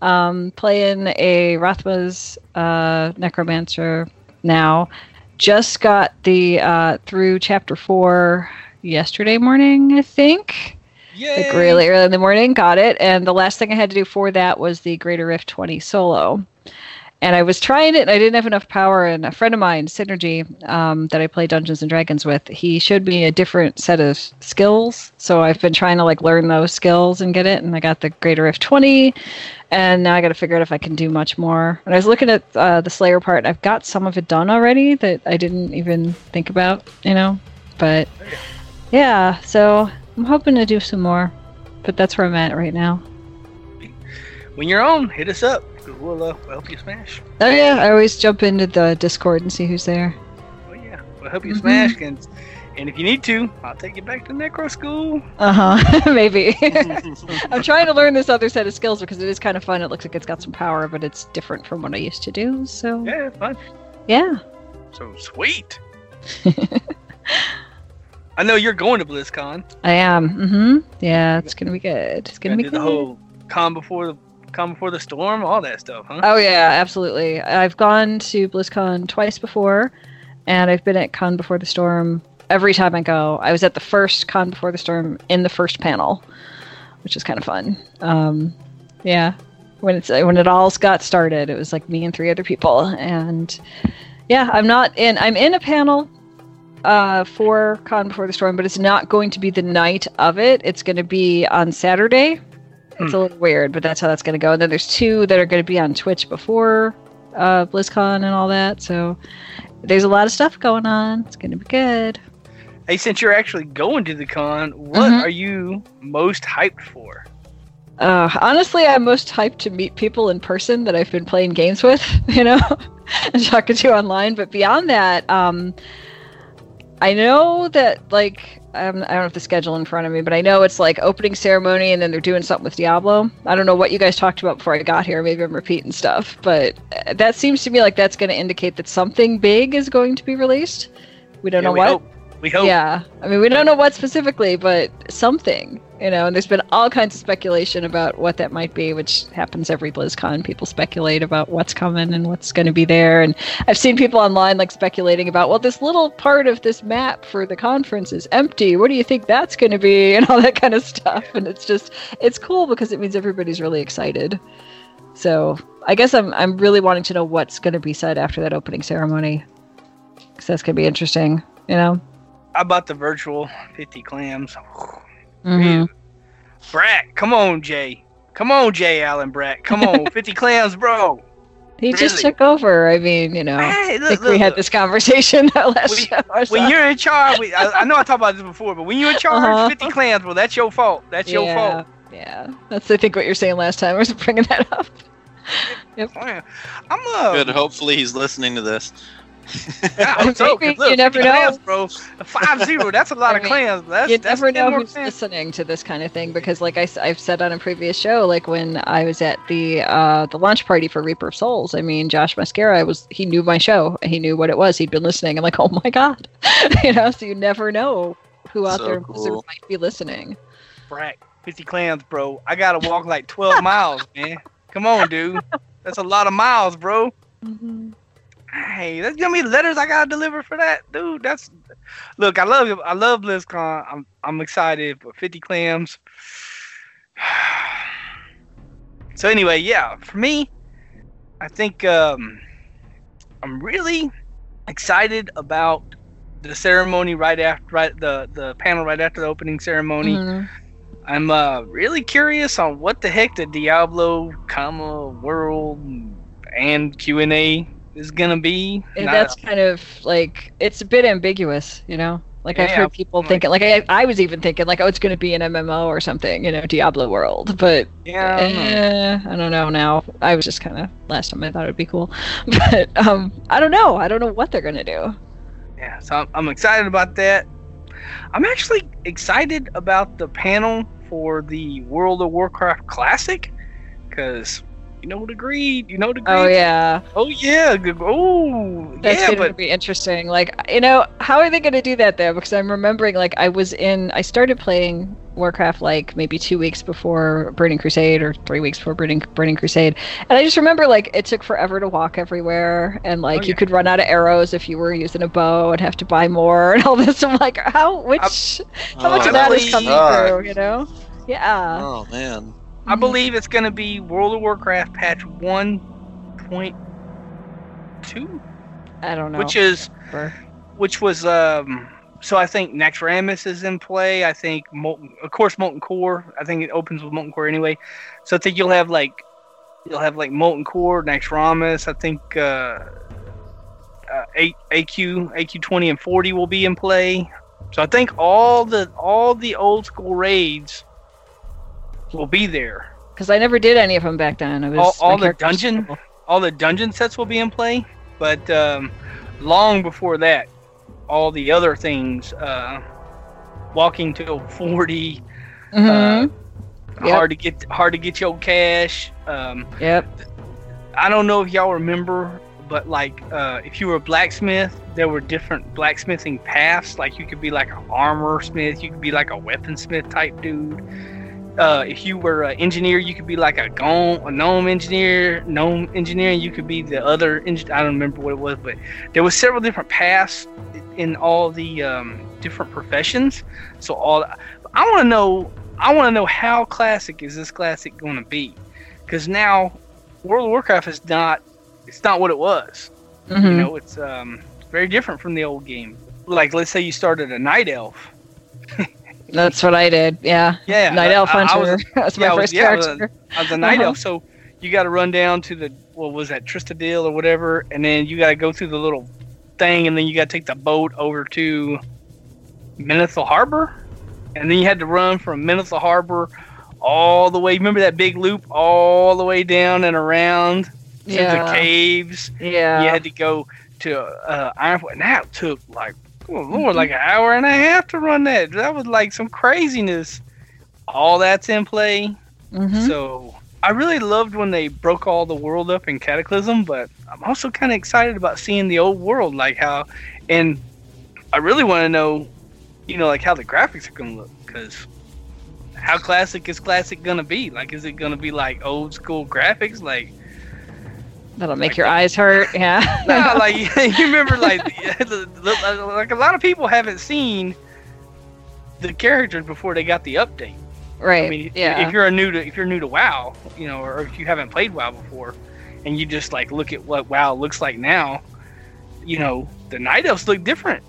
Um, playing a Rathma's uh, Necromancer now. Just got the uh, through chapter four yesterday morning, I think Yay! like really early in the morning. Got it. And the last thing I had to do for that was the Greater Rift 20 solo. And I was trying it, and I didn't have enough power. And a friend of mine, Synergy, um, that I play Dungeons and Dragons with, he showed me a different set of skills. So I've been trying to like learn those skills and get it. And I got the Greater Rift 20, and now I got to figure out if I can do much more. And I was looking at uh, the Slayer part. I've got some of it done already that I didn't even think about, you know. But yeah, so I'm hoping to do some more, but that's where I'm at right now. When you're on, hit us up. We'll, uh, we'll help you smash. Oh yeah, I always jump into the Discord and see who's there. Oh yeah, we'll help you Mhm. smash. And, and if you need to, I'll take you back to Necro School. Uh huh. Maybe. I'm trying to learn this other set of skills because it is kind of fun. It looks like it's got some power, but it's different from what I used to do. So Yeah, fun. yeah. So sweet. I know you're going to BlizzCon. I am. Mm-hmm. Yeah, it's gonna be good. It's gonna Gonna be do good. the whole calm before the calm before the storm, all that stuff, huh? Oh yeah, absolutely. I've gone to BlizzCon twice before, and I've been at Con Before the Storm every time I go. I was at the first Con Before the Storm in the first panel, which is kind of fun. Um, yeah, when it's when it all got started, it was like me and three other people, and yeah, I'm not in. I'm in a panel uh, for Con Before the Storm, but it's not going to be the night of it. It's going to be on Saturday. It's a little weird, but that's how that's going to go. And then there's two that are going to be on Twitch before uh, BlizzCon and all that. So there's a lot of stuff going on. It's going to be good. Hey, since you're actually going to the con, what Mhm. are you most hyped for? Uh, honestly, I'm most hyped to meet people in person that I've been playing games with, you know, and talking to online. But beyond that, um, I know that like I don't have the schedule in front of me, but I know it's like opening ceremony, and then they're doing something with Diablo. I don't know what you guys talked about before I got here. Maybe I'm repeating stuff, but uh, that seems to me like that's going to indicate that something big is going to be released. We don't Yeah, know we what. Hope. We hope. Yeah, I mean, we don't know what specifically, but something, you know. And there's been all kinds of speculation about what that might be, which happens every BlizzCon. People speculate about what's coming and what's going to be there, and I've seen people online like speculating about, well, this little part of this map for the conference is empty. What do you think that's going to be, and all that kind of stuff. And it's just, it's cool because it means everybody's really excited. So I guess I'm I'm really wanting to know what's going to be said after that opening ceremony, because that's going to be interesting, you know. How bought the virtual 50 clams? Mhm. Brack, come on, Jay. Come on, Jay Allen Brack. Come on, 50 clams, bro. He just took over. I mean, you know, Hey, I think look, we had this conversation that last We- show. or When so. you're in charge, we, I, I know I talked about this before, but when you're in charge, Uh-huh. 50 clams, well, that's your fault. That's your fault. yeah, that's I think what you're saying last time. I was bringing that up. yep. I'm uh, Good. Hopefully he's listening to this. I hope so, 'cause Maybe, look, you never 50 clans, know. bro. Five zero. That's a lot I of mean, clans. That's, you that's never know who's clans. listening to this kind of thing because, like I, have said on a previous show, like when I was at the uh, the launch party for Reaper of Souls, I mean, Josh Mosqueira was he knew my show, he knew what it was, he'd been listening. I'm like, oh my god, you know. So you never know who out So there cool. might be listening. Brack. 50 clans, bro. I gotta walk like 12 miles, man. Come on, dude. That's a lot of miles, bro. Hey, that's gonna be letters I gotta deliver for that, dude. That's look. I love you. I love BlizzCon. I'm I'm excited, for 50 clams. So anyway, yeah, for me, I think um, I'm really excited about the ceremony right after right the the panel right after the opening ceremony. Mhm. I'm uh, really curious on what the heck the Diablo, comma world and Q and A is gonna be. And that's kind of like it's a bit ambiguous, you know. Like I've Yeah, heard people like- thinking, like I, I was even thinking, like oh, it's going to be an MMO or something, you know, Diablo World. But yeah, I don't know. Eh, I don't know now. I was just kind of last time I thought it'd be cool, but um, I don't know. I don't know what they're gonna do. yeah. So I'm, I'm excited about that. I'm actually excited about the panel for the World of Warcraft Classic, because you know the greed, you know the oh, greed. Oh yeah, Oh yeah, good- oh that's yeah, gonna but be interesting. Like you know, how are they gonna do that though? Because I'm remembering, like I was in, I started playing Warcraft like maybe two weeks before Burning Crusade or three weeks before Burning Burning Crusade, and I just remember like it took forever to walk everywhere, and like Oh, you could run out of arrows if you were using a bow and have to buy more and all this. I'm like, how which how much Oh, of that is believe- coming God. through? You know? Yeah. Oh man. I believe it's gonna be World of Warcraft patch 1.2, I don't know. which is which was um. So I think Naxxramas is in play. I think Molten, of course, Molten Core. I think it opens with Molten Core anyway. So I think you'll have like you'll have like Molten Core, Naxxramas. I think uh, uh, A- AQ AQ 20 and 40 will be in play. So I think all the all the old school raids will be there. Because I never did any of them back then. It was All- all the dungeon? all the dungeon sets will be in play, but um, long before that, all the other things, uh, walking till forty, Mhm. Yep. hard to get hard to get your cash. Um, Yep. I don't know if y'all remember, but like uh, if you were a blacksmith, there were different blacksmithing paths. Like you could be like an armor smith, you could be like a weaponsmith type dude. Uh, if you were an engineer, you could be like a gnome, a gnome engineer, gnome engineer. and You could be the other. Eng- I don't remember what it was, but there was several different paths in all the um, different professions. So all I want to know, I want to know how classic is this classic going to be? Because now World of Warcraft is not, it's not what it was. You Mhm. know, it's um very different from the old game. Like let's say you started a night elf. That's what I did. Yeah. Yeah, Night Elf I- I Hunter. was- That was yeah, my I first yeah, character. I was a night Uh-huh. elf, so you got to run down to the what was that Tristadale or whatever, and then you got to go through the little thing, and then you got to take the boat over to Menethil Harbor, and then you had to run from Menethil Harbor all the way. Remember that big loop all the way down and around to Yeah. the caves. Yeah. You had to go to uh, Ironforge, and that took like oh lord, like an hour and a half to run that. That was like some craziness. All that's in play. Mhm. So I really loved when they broke all the world up in Cataclysm, but I'm also kind of excited about seeing the old world, like how, and I really want to know, you know, like how the graphics are gonna look, because how classic is classic gonna be? Like, is it gonna be like old school graphics, like? That'll make your eyes hurt. Yeah. nah, like you remember, like, like a lot of people haven't seen the characters before they got the update. right. I mean, yeah. if you're a new to if you're new to WoW, you know, or if you haven't played WoW before, and you just like look at what WoW looks like now, you know, the Night Elves look different.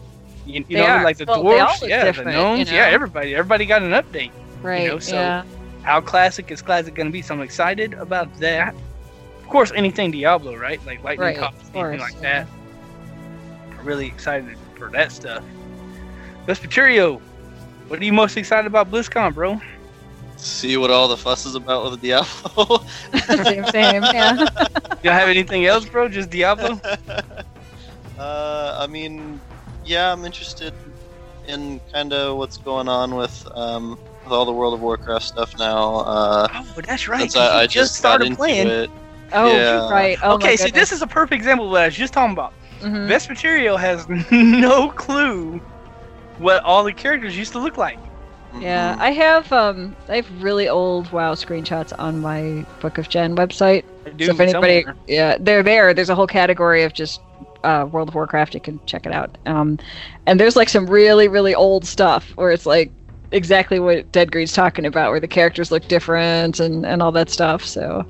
You, you know, are. like the Well, dwarves, yeah, the different, you know? yeah, everybody, everybody got an update. right. You know, so- yeah. How classic is classic going to be? So I'm excited about that. Of course, anything Diablo, right? Like Lightning Right, Cops, anything course, like that. I'm really excited for that stuff. Vespeturio, what are you most excited about BlizzCon, bro? See what all the fuss is about with Diablo. same. Same. Yeah. You don't have anything else, bro? Just Diablo? Uh, I mean, yeah, I'm interested in kind of what's going on with um with all the World of Warcraft stuff now. Uh, Oh, that's right. since 'cause I, I just got started into playing. it. Oh, Yeah. right. Oh, okay, see, this is a perfect example of what I was just talking about. Mhm. Best Material has no clue what all the characters used to look like. Yeah. I have um, I have really old WoW screenshots on my Book of Gen website. I do so if anybody, somewhere. yeah, they're there. There's a whole category of just uh, World of Warcraft. You can check it out. Um, and there's like some really, really old stuff where it's like exactly what Dead Greed's talking about, where the characters look different and and all that stuff. So.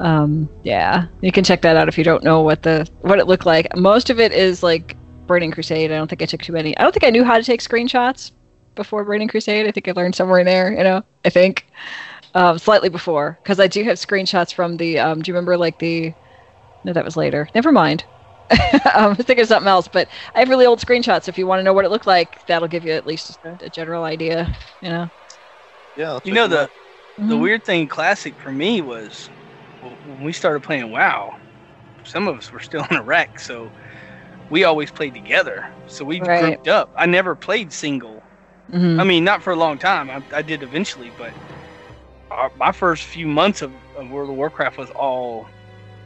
Um, yeah, you can check that out if you don't know what the what it looked like. Most of it is like Burning Crusade. I don't think I took too many. I don't think I knew how to take screenshots before Burning Crusade. I think I learned somewhere in there. You know, I think um, slightly before because I do have screenshots from the. Um, do you remember like the? No, that was later. Never mind. um, I was thinking something else, but I have really old screenshots. If you want to know what it looked like, that'll give you at least a, a general idea. You know. Yeah, You know check 'em the out. the Mhm. weird thing, classic for me was w- when we started playing WoW. Some of us were still in Iraq, so we always played together. So we Right. grouped up. I never played single. Mhm. I mean, not for a long time. I, I did eventually, but our, my first few months of, of World of Warcraft was all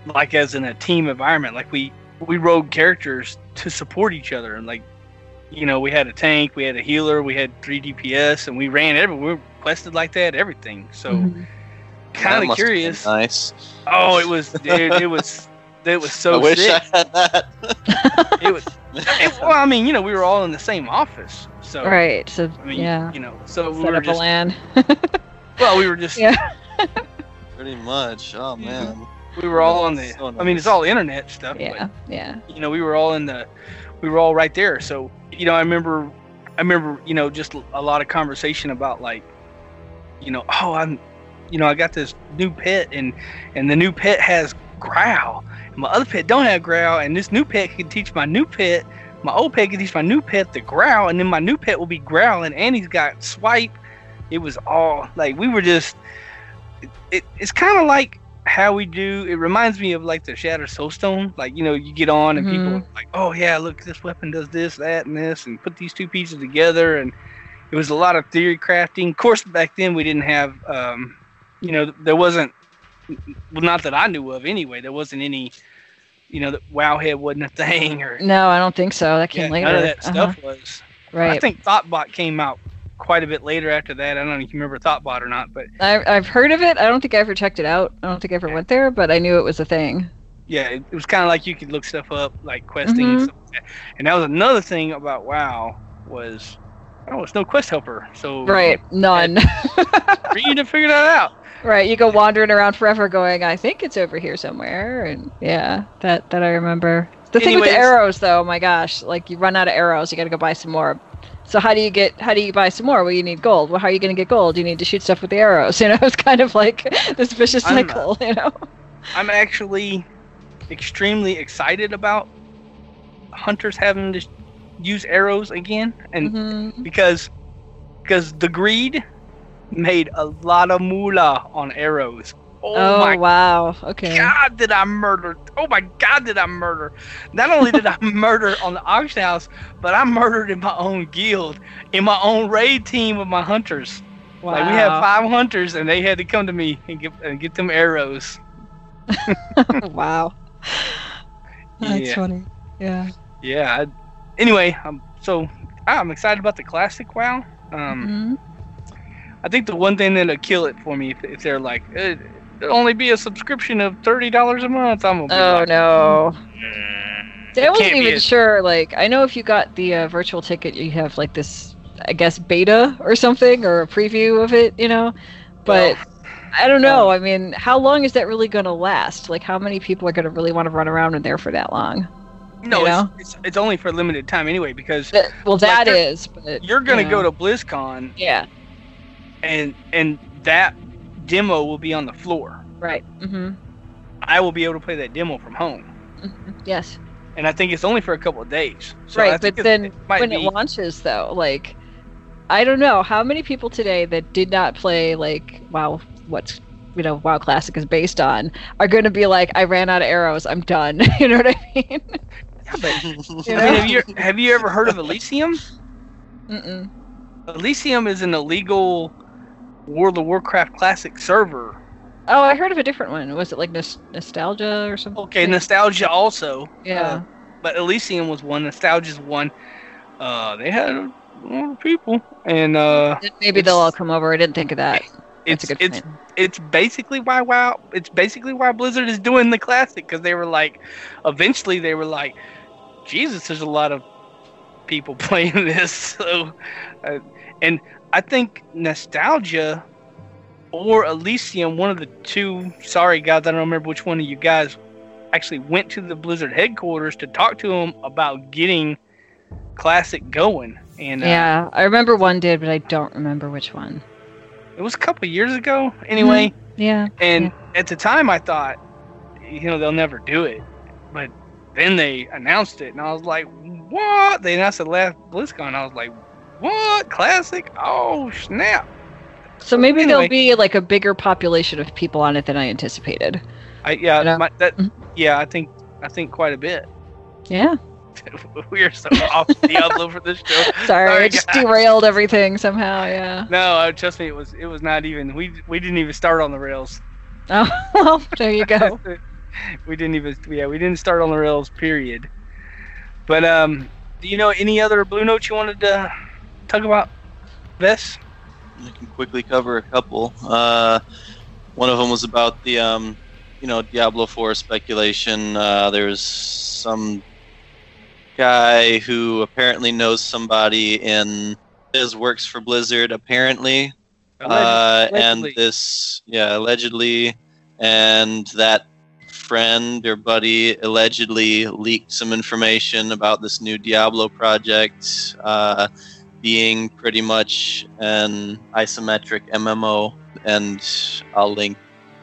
like as in a team environment. Like we we rode characters to support each other, and like you know, we had a tank, we had a healer, we had three DPS, and we ran every we were quested like that, everything. So Mhm. That kind of must have been curious. Nice. Oh, it was dude, it was it was so I wish sick. I had that. It was it- well, I mean, you know, we were all in the same office, so Right. So I mean, yeah. you know, so we were up a just LAN. well, we were just Yeah. Pretty much. Oh man. we were all on the So i mean it's all internet stuff Yeah. Yeah. you know we were all in the we were all right there so you know i remember i remember you know just a lot of conversation about like you know oh i'm you know i got this new pet and and the new pet has growl and my other pet don't have growl and this new pet can teach my new pet my old pet can teach my new pet the growl and then my new pet will be growling and he's got swipe it was all like we were just it, it it's kind of like how we do it reminds me of like the Shattered Soulstone. Like, you know, you get on and people Mhm. are like, Oh yeah, look, this weapon does this, that, and this and put these two pieces together and it was a lot of theory crafting. Of course back then we didn't have um you know, there wasn't well not that I knew of anyway, there wasn't any you know, that Wowhead wasn't a thing or No, I don't think so. That yeah, came later. none of that Uh-huh. stuff was. Right. I think Thottbot came out quite a bit later after that. I don't know if you remember Thottbot or not, but I've, I've heard of it. I don't think I ever checked it out. I don't think I ever went there, but I knew it was a thing. yeah, it, it was kind of like you could look stuff up, like questing Mhm. and stuff like that. And that was another thing about WoW was, oh, it's no quest helper, so Right. None. read to figure that out. Right. You go wandering around forever going, I think it's over here somewhere. And yeah, that, that I remember. The thing with the arrows, though, my gosh, like you run out of arrows, you got to go buy some more. So how do you get? How do you buy some more? Well, you need gold. Well, how are you going to get gold? You need to shoot stuff with the arrows. You know, it's kind of like this vicious I'm, uh, cycle. You know. I'm actually extremely excited about hunters having to use arrows again, and Mhm. because because the greed made a lot of moolah on arrows. Oh, Oh, my wow. Okay. God, did I murder? Oh my God, did I murder? Not only did I murder on the auction house, but I murdered in my own guild, in my own raid team of my hunters. Wow. Like we had five hunters, and they had to come to me and get and get them arrows. wow. That's Yeah. funny. Yeah. Yeah. I, anyway, um, so I'm excited about the classic WoW. Um, Mhm. I think the one thing that'll kill it for me if, if they're like "Eh, it'll only be a subscription of thirty dollars a month, I'm gonna Oh like, no. "Mm, I wasn't even a- sure. Like, I know if you got the uh, virtual ticket, you have like this, I guess, beta or something, or a preview of it. You know, but Well, I don't know. I mean, how long is that really going to last? Like, how many people are going to really want to run around in there for that long? no, you it's, know? it's it's only for limited time anyway because That, well, that you're- is. But you're gonna you go to BlizzCon Yeah. And and that demo will be on the floor. Right. Mm-hmm. I will be able to play that demo from home, hmm Yes. and I think it's only for a couple of days. So right. But then it when be, it launches, though, like, I don't know how many people today that did not play like WoW, what's you know WoW Classic is based on, are going to be like, I ran out of arrows, I'm done. you know what I mean? Yeah, but You I mean, have you have you ever heard of Elysium? Mm-mm. Elysium is an illegal World of Warcraft classic server. Oh, I heard of a different one. Was it like nos- Nostalrius or something? Okay, Nostalrius also. Yeah. Uh, but Elysium was one. Nostalrius's one. Uh, they had a lot of people, and uh, Maybe they'll all come over. I didn't think of that. it's a good it's it's basically why WoW. It's basically why Blizzard is doing the classic because they were like, eventually they were like, Jesus, there's a lot of people playing this. So, uh, and I think Nostalrius or Elysium, one of the two. Sorry guys, I don't remember which one of you guys actually went to the Blizzard headquarters to talk to them about getting classic going. And uh, Yeah, I remember one did, but I don't remember which one. it was a couple years ago. Anyway. Yeah. And at the time, I thought, you know, they'll never do it. But then they announced it, and I was like, what? They announced it last BlizzCon. I was like, what? Classic? Oh, snap. So maybe Anyway. there'll be like a bigger population of people on it than I anticipated. I, yeah, You know? my, that, Mhm. yeah, I think, I think quite a bit. Yeah. we are so off the Diablo for this show. Sorry, Sorry, I just guys. derailed everything somehow. Yeah. No, uh, trust me, it was, it was not even. We, we didn't even start on the rails. Oh well, there you go. we didn't even yeah we didn't start on the rails period but um do you know any other blue notes you wanted to talk about Vess? I can quickly cover a couple. Uh, one of them was about the, um, you know, Diablo 4 speculation. Uh, there's some guy who apparently knows somebody in his works for Blizzard. Apparently, uh, and this, yeah, allegedly, and that friend or buddy allegedly leaked some information about this new Diablo project. Uh, being pretty much an isometric MMO, and I'll link.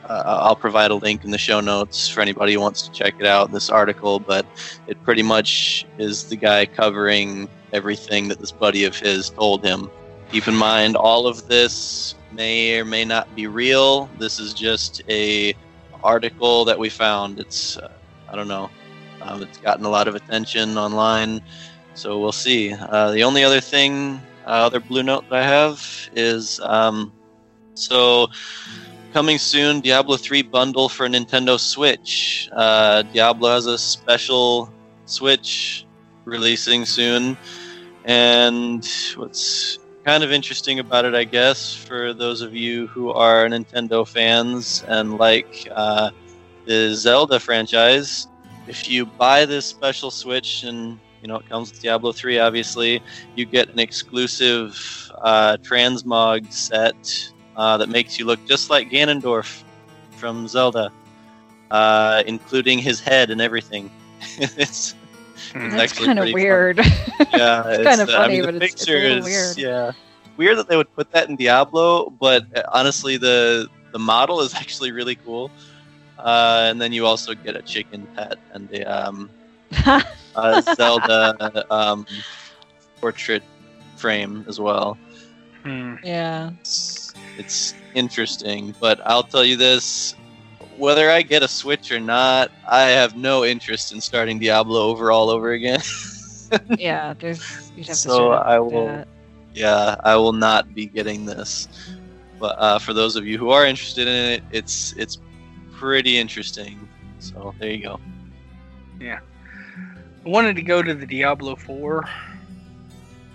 Uh, I'll provide a link in the show notes for anybody who wants to check it out. This article, but it pretty much is the guy covering everything that this buddy of his told him. Keep in mind, all of this may or may not be real. This is just a article that we found. It's uh, I don't know. Um, it's gotten a lot of attention online. So we'll see. Uh, the only other thing, uh, other blue note that I have is um, so coming soon Diablo 3 bundle for Nintendo Switch. Uh, Diablo has a special Switch releasing soon. And what's kind of interesting about it, I guess, for those of you who are Nintendo fans and like uh, the Zelda franchise, if you buy this special Switch and you know it comes with Diablo 3 obviously you get an exclusive uh, transmog set uh, that makes you look just like Ganondorf from Zelda uh, including his head and everything it's, Hmm. it's That's actually kind of pretty fun. weird. yeah It's kinda uh, I funny, mean, the but it's- it's a picture little is weird. yeah weird that they would put that in Diablo but uh, honestly the the model is actually really cool uh, and then you also get a chicken pet and a um, uh, Zelda um, portrait frame as well. Hmm. yeah. It's, it's interesting, but I'll tell you this: whether I get a Switch or not, I have no interest in starting Diablo over all over again. Yeah. There's. You'd have to So I will- that. yeah, I will not be getting this. But uh, for those of you who are interested in it, it's it's pretty interesting. So there you go. I wanted to go to the Diablo 4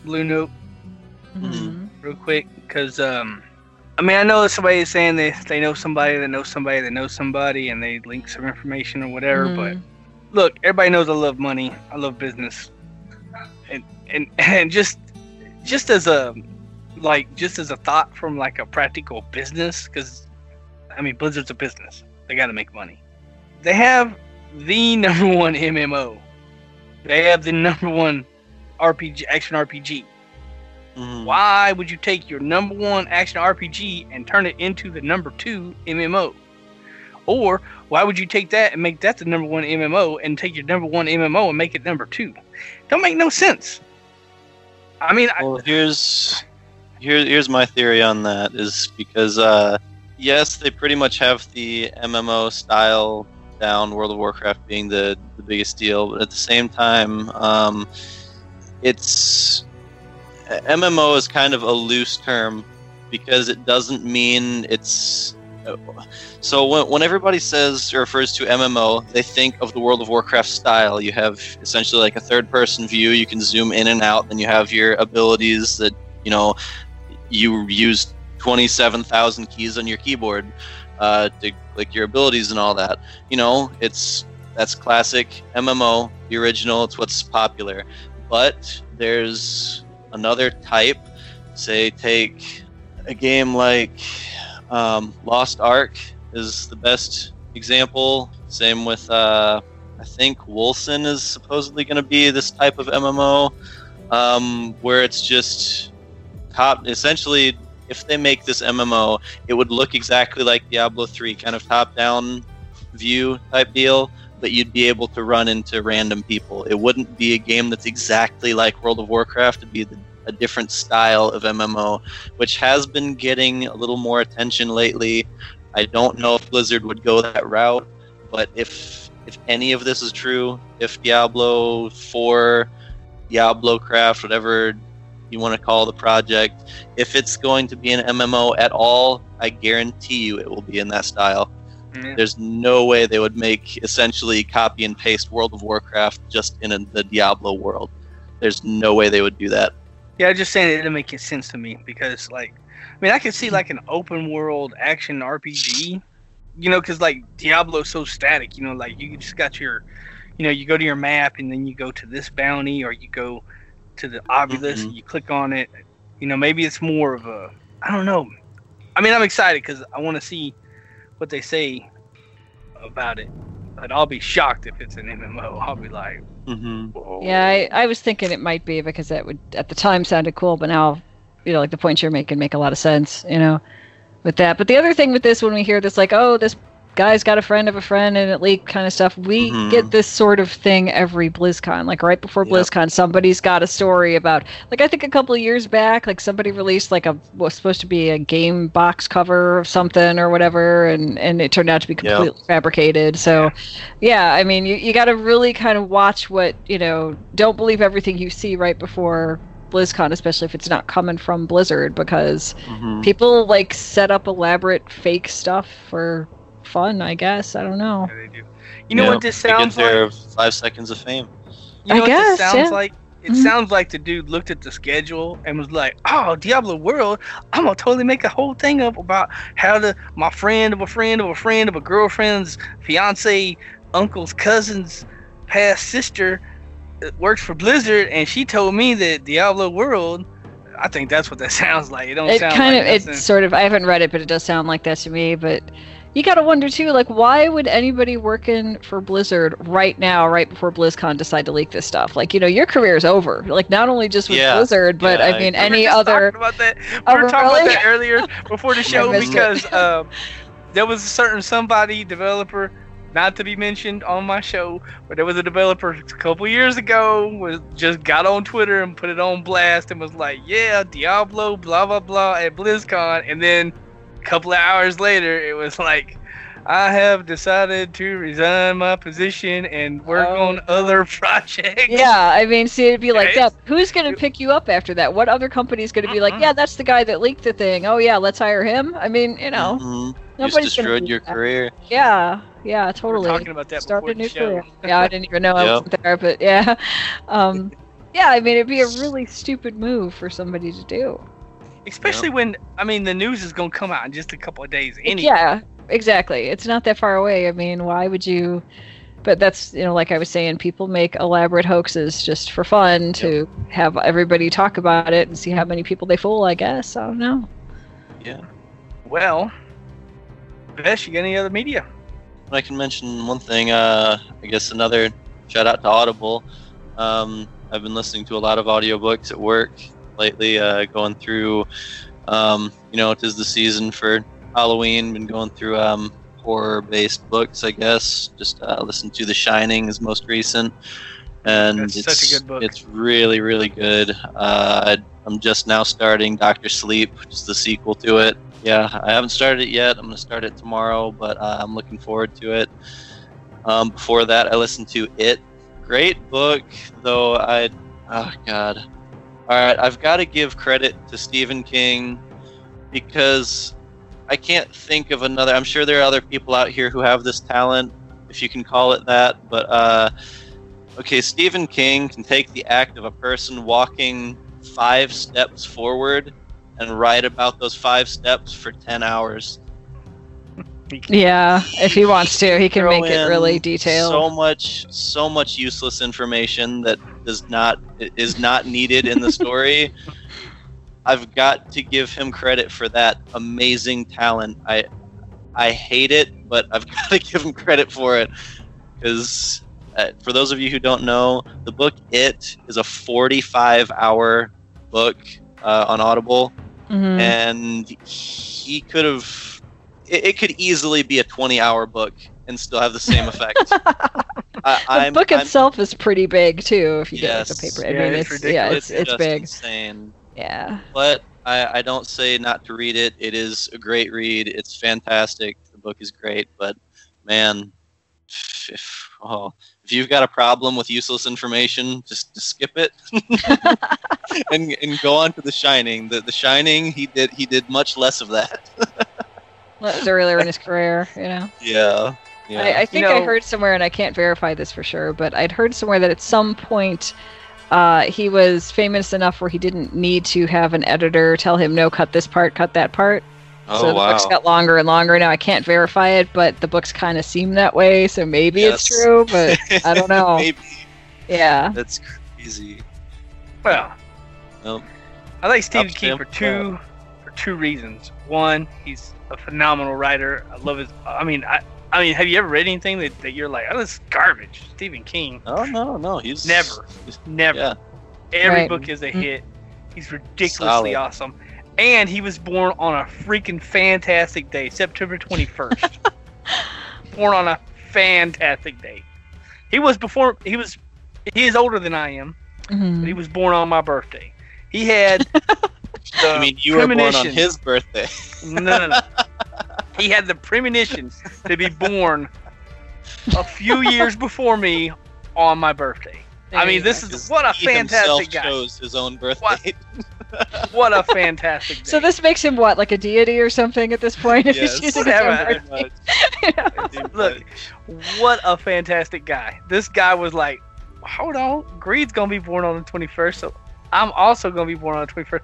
blue note Mhm. real quick because um I mean I know somebody is saying they they know somebody that knows somebody that knows somebody and they link some information or whatever but Mhm. look everybody knows I love money. I love business. And and and just just as a like just as a thought from like a practical business because I mean Blizzard's a business. They got to make money. They have the number one MMO they have the number one RPG action RPG Mhm. why would you take your number one action RPG and turn it into the number two MMO? Or why would you take that and make that the number one MMO and take your number one MMO and make it number two? Don't make no sense. I mean, I, here's here, here's my theory on that is because uh, yes, they pretty much have the MMO style down, World of Warcraft being the, the biggest deal, but at the same time, um, it's MMO is kind of a loose term because it doesn't mean it's. So when, when everybody says or refers to MMO, they think of the World of Warcraft style. You have essentially like a third-person view. You can zoom in and out, and you have your abilities that you know you use 27,000 keys on your keyboard uh, to click your abilities and all that. You know, it's that's classic MMO, the original. It's what's popular. But there's another type. Say, take a game like um, Lost Ark is the best example. Same with, uh, I think Wolcen is supposedly going to be this type of MMO, um, where it's just top. Essentially, if they make this MMO, it would look exactly like Diablo 3, kind of top-down view type deal. But you'd be able to run into random people. It wouldn't be a game that's exactly like World of Warcraft. It'd be the a different style of MMO, which has been getting a little more attention lately. I don't know if Blizzard would go that route, but if if any of this is true, if Diablo 4, Diablo Craft, whatever you want to call the project, if it's going to be an MMO at all, I guarantee you it will be in that style. Mm, yeah. There's no way they would make essentially copy and paste World of Warcraft just in a, the Diablo world. There's no way they would do that. Yeah, just saying it didn't make sense to me because, like, I mean, I could see like an open world action RPG, you know, because like Diablo's so static, you know, like you just got your, you know, you go to your map and then you go to this bounty or you go to the obelisk, Mhm. you click on it, you know, maybe it's more of a, I don't know. I mean, I'm excited because I want to see what they say about it, but I'll be shocked if it's an MMO. I'll be like, Mm-hmm. Yeah, I, I was thinking it might be because that would at the time sounded cool, but now, you know, like the points you're making make a lot of sense, you know, with that. But the other thing with this, when we hear this, like, oh, this guy's got a friend of a friend and it leaked kind of stuff, we Mhm. get this sort of thing every BlizzCon. Like right before Yep. BlizzCon, somebody's got a story about, like I think a couple of years back, like somebody released like a was supposed to be a game box cover of something or whatever, and and it turned out to be Yep. completely fabricated. So yeah, I mean, you, you got to really kind of watch what, you know, don't believe everything you see right before BlizzCon, especially if it's not coming from Blizzard, because Mm-hmm. people like set up elaborate fake stuff for fun, I guess. I don't know. Yeah, they do. You know what this sounds to get like? five seconds of fame. You know I what guess, this sounds yeah. like? It Mhm. sounds like the dude looked at the schedule and was like, "Oh, Diablo World, I'm gonna totally make a whole thing up about how the my friend of a friend of a friend of a girlfriend's fiance, uncle's cousin's past sister uh, works for Blizzard, and she told me that Diablo World." I think that's what that sounds like. It don't It sound kind like of, it's sort of, I haven't read it, but it does sound like that to me. But you got to wonder too, like, why would anybody working for Blizzard right now, right before BlizzCon, decide to leak this stuff? Like, you know, your career is over. Like, not only just with Yeah. Blizzard, but Yeah, I I mean, We were any other. talking about that. We were talking really? about that earlier before the show because um, there was a certain somebody developer, not to be mentioned on my show, but there was a developer a couple years ago was just got on Twitter and put it on blast and was like, "Yeah, Diablo, blah blah blah at BlizzCon," and then couple of hours later, it was like. I have decided to resign my position and work Oh, on other projects. Yeah, I mean, see, it'd be like Right? that. Who's going to pick you up after that? What other company's going to be like, yeah, that's the guy that leaked the thing. Oh, yeah, let's hire him? I mean, you know, Mhm. Just nobody's going destroyed to. your career. Yeah, yeah, We were totally. talking about that Start before a new show. career. Yeah, I didn't even know I wasn't there, but yeah. Um, yeah, I mean, it'd be a really stupid move for somebody to do. Especially when I mean the news is gonna come out in just a couple of days anyway. Yeah, exactly. It's not that far away. I mean, why would you? But that's you know, like I was saying, people make elaborate hoaxes just for fun to have everybody talk about it and see how many people they fool. I guess I don't know. Yeah. Well, Bess, you got any other media? I can mention one thing. Uh, I guess another shout out to Audible. Um, I've been listening to a lot of audiobooks at work lately. Uh, going through, um, you know, it is the season for Halloween. Been going through um, horror-based books. I guess just uh, listened to The Shining is most recent, and That's it's such a good book. It's really, really good. Uh, I'm just now starting Doctor Sleep, which is the sequel to it. Yeah, I haven't started it yet. I'm gonna start it tomorrow, but uh, I'm looking forward to it. Um, before that, I listened to It. Great book, though I. Oh, God. All right, I've got to give credit to Stephen King because I can't think of another. I'm sure there are other people out here who have this talent, if you can call it that. But, uh, okay, Stephen King can take the act of a person walking five steps forward and write about those five steps for 10 hours. Yeah, if he wants to, he can make it really detailed. So much, so much useless information that does not is not needed in the story. I've got to give him credit for that amazing talent. I I hate it, but I've got to give him credit for it because uh, for those of you who don't know, the book It is a 45 hour book uh, on Audible Mhm. and he could have it, it could easily be a 20 hour book and still have the same effect. I, the I'm, book I'm- itself is pretty big too. If you Yes. get like a paper, I Yeah, mean, it's it's, yeah, it's it's just big. insane. Yeah. but I, I don't say not to read it. It is a great read. It's fantastic. The book is great. But man if, oh, if you've got a problem with useless information just, just skip it. And, and go on to the shining. The, the shining he did he did much less of that. Well, that was earlier in his career, you know. yeah yeah I, I think I know- heard somewhere, and I can't verify this for sure, but I'd heard somewhere that at some point uh, he was famous enough where he didn't need to have an editor tell him, no, cut this part, cut that part. oh so the wow books got longer and longer. Now I can't verify it, but the books kind of seem that way, so maybe it's true, but I don't know. Maybe yeah. that's crazy. Well, Nope. I like Stephen King for two for two reasons. One, he's a phenomenal writer. I love his. I mean, I I mean, have you ever read anything that, that you're like, oh, this is garbage? Stephen King. Oh no, no, he's Never. Never. Yeah, Every Right. book is a Mhm. hit. He's ridiculously Solid. awesome. And he was born on a freaking fantastic day, September 21st. born on a fantastic day. He was before he was he is older than I am, Mhm. but he was born on my birthday. He had the I mean, you were born on his birthday. No, no, no. he had the premonition to be born a few years before me on my birthday. I mean, this is what a he himself fantastic guy. chose his own birthday. What? What a fantastic day. So this makes him what, like a deity or something at this point? If Yes. he's choosing his own Whatever. birthday? Pretty Look, what a fantastic guy. This guy was like, hold on, Greed's gonna be born on the 21st, so I'm also gonna be born on the 21st.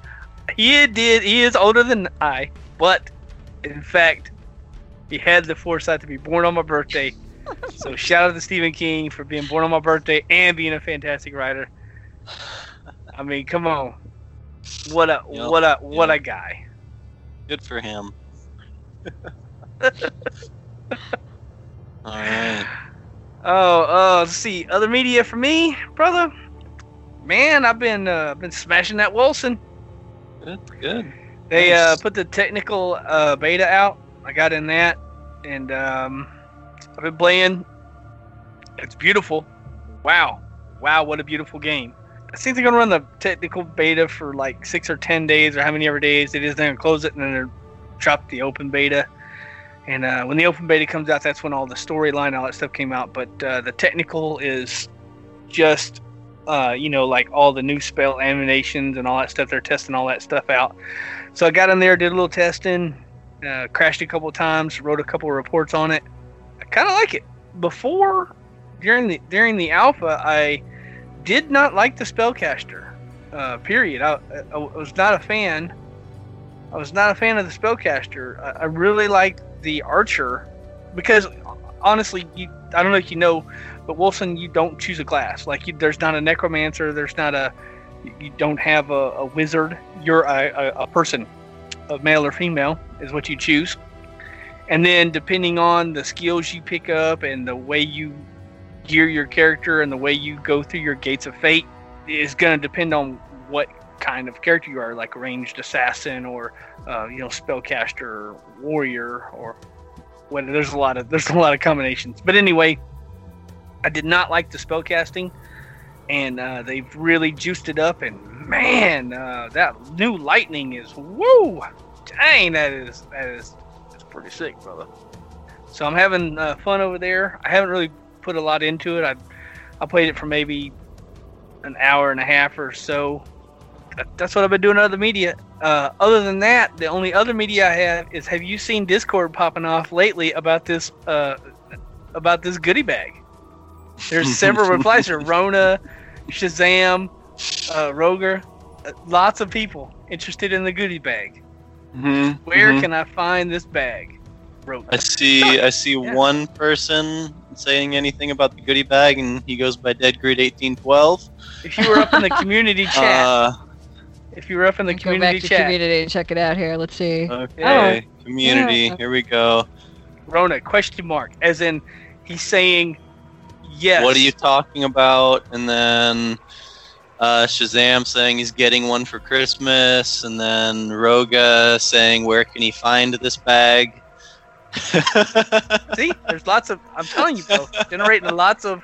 He did. He is older than I, but in fact, he had the foresight to be born on my birthday. so shout out to Stephen King for being born on my birthday and being a fantastic writer. I mean, come on, what a Yep, what a what yep. a guy. Good for him. All right. Oh, uh, let's see. Other media for me, brother. Man, I've been uh, been smashing that Wolcen. Good. Good. They uh, put the technical uh, beta out. I got in that, and um, I've been playing. It's beautiful. Wow, wow, what a beautiful game. I think they're gonna run the technical beta for like six or ten days, or how many ever days it is. They're gonna close it and then they're drop the open beta. And uh, when the open beta comes out, that's when all the storyline, all that stuff came out. But uh, the technical is just, uh, you know, like all the new spell animations and all that stuff. They're testing all that stuff out. So I got in there, did a little testing, uh, crashed a couple times, wrote a couple reports on it. I kind of like it. Before, during the during the alpha, I did not like the spellcaster. Uh, period. I, I, I was not a fan. I was not a fan of the spellcaster. I, I really liked the archer because honestly, you I don't know if you know, but Wolcen, you don't choose a class. Like you, there's not a necromancer. There's not a you don't have a, a wizard. You're a, a, a person, a male or female is what you choose. And then depending on the skills you pick up and the way you gear your character and the way you go through your gates of fate is going to depend on what kind of character you are, like ranged assassin or uh, you know spellcaster or warrior or what. There's a lot of there's a lot of combinations. But anyway, I did not like the spellcasting and uh, they've really juiced it up. And man, uh, that new lightning is woo! Dang, that is that is that's pretty sick, brother. So I'm having uh, fun over there. I haven't really put a lot into it. I I played it for maybe an hour and a half or so. That's what I've been doing other media. Uh, other than that, the only other media I have is have you seen Discord popping off lately about this uh, about this goodie bag? There's several replies here. Rona, Shazam, uh, Roger, uh, lots of people interested in the goodie bag. Mhm, Where mhm. can I find this bag? Roger. I see. I see Yeah. one person saying anything about the goodie bag, and he goes by Dead Greed eighteen twelve. If you were up in the community chat, Uh, if you were up in the Go back community to chat, community and check it out here. Let's see. okay, community. Yeah. Here we go. Rona question mark, as in he's saying yes. What are you talking about? And then uh, Shazam saying he's getting one for Christmas, and then Roga saying where can he find this bag? See, there's lots of. I'm telling you, bro, generating lots of,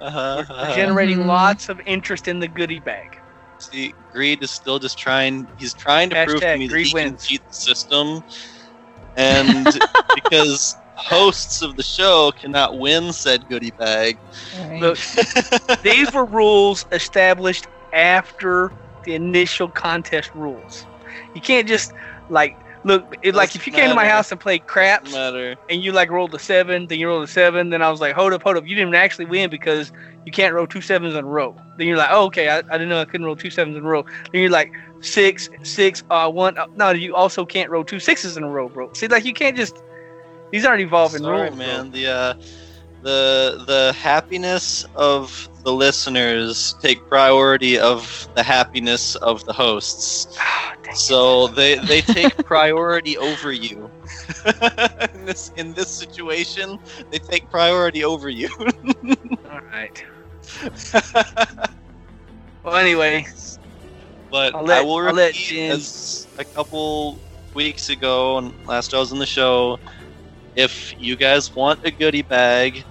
uh-huh, uh-huh. generating Mhm. lots of interest in the goodie bag. See, Greed is still just trying. He's trying to prove to me that Greed he can cheat the system, and because hosts of the show cannot win said goodie bag. All right. Look, these were rules established after the initial contest rules. You can't just like look. It, like if you came to my house and played craps, matter. and you like rolled a seven, then you rolled a seven, then I was like, hold up, hold up, you didn't actually win because you can't roll two sevens in a row. Then you're like, oh, okay, I, I didn't know I couldn't roll two sevens in a row. Then you're like, six, six, uh, one. Uh, no, you also can't roll two sixes in a row, bro. See, like you can't just. These aren't evolving Sorry, rules, man. The uh, the the happiness of the listeners take priority of the happiness of the hosts. Bro. It. So they they take priority over you. in this in this situation, they take priority over you. All right. Well, anyway, but I'll let- I will repeat as a couple weeks ago and last I was on the show. If you guys want a goodie bag,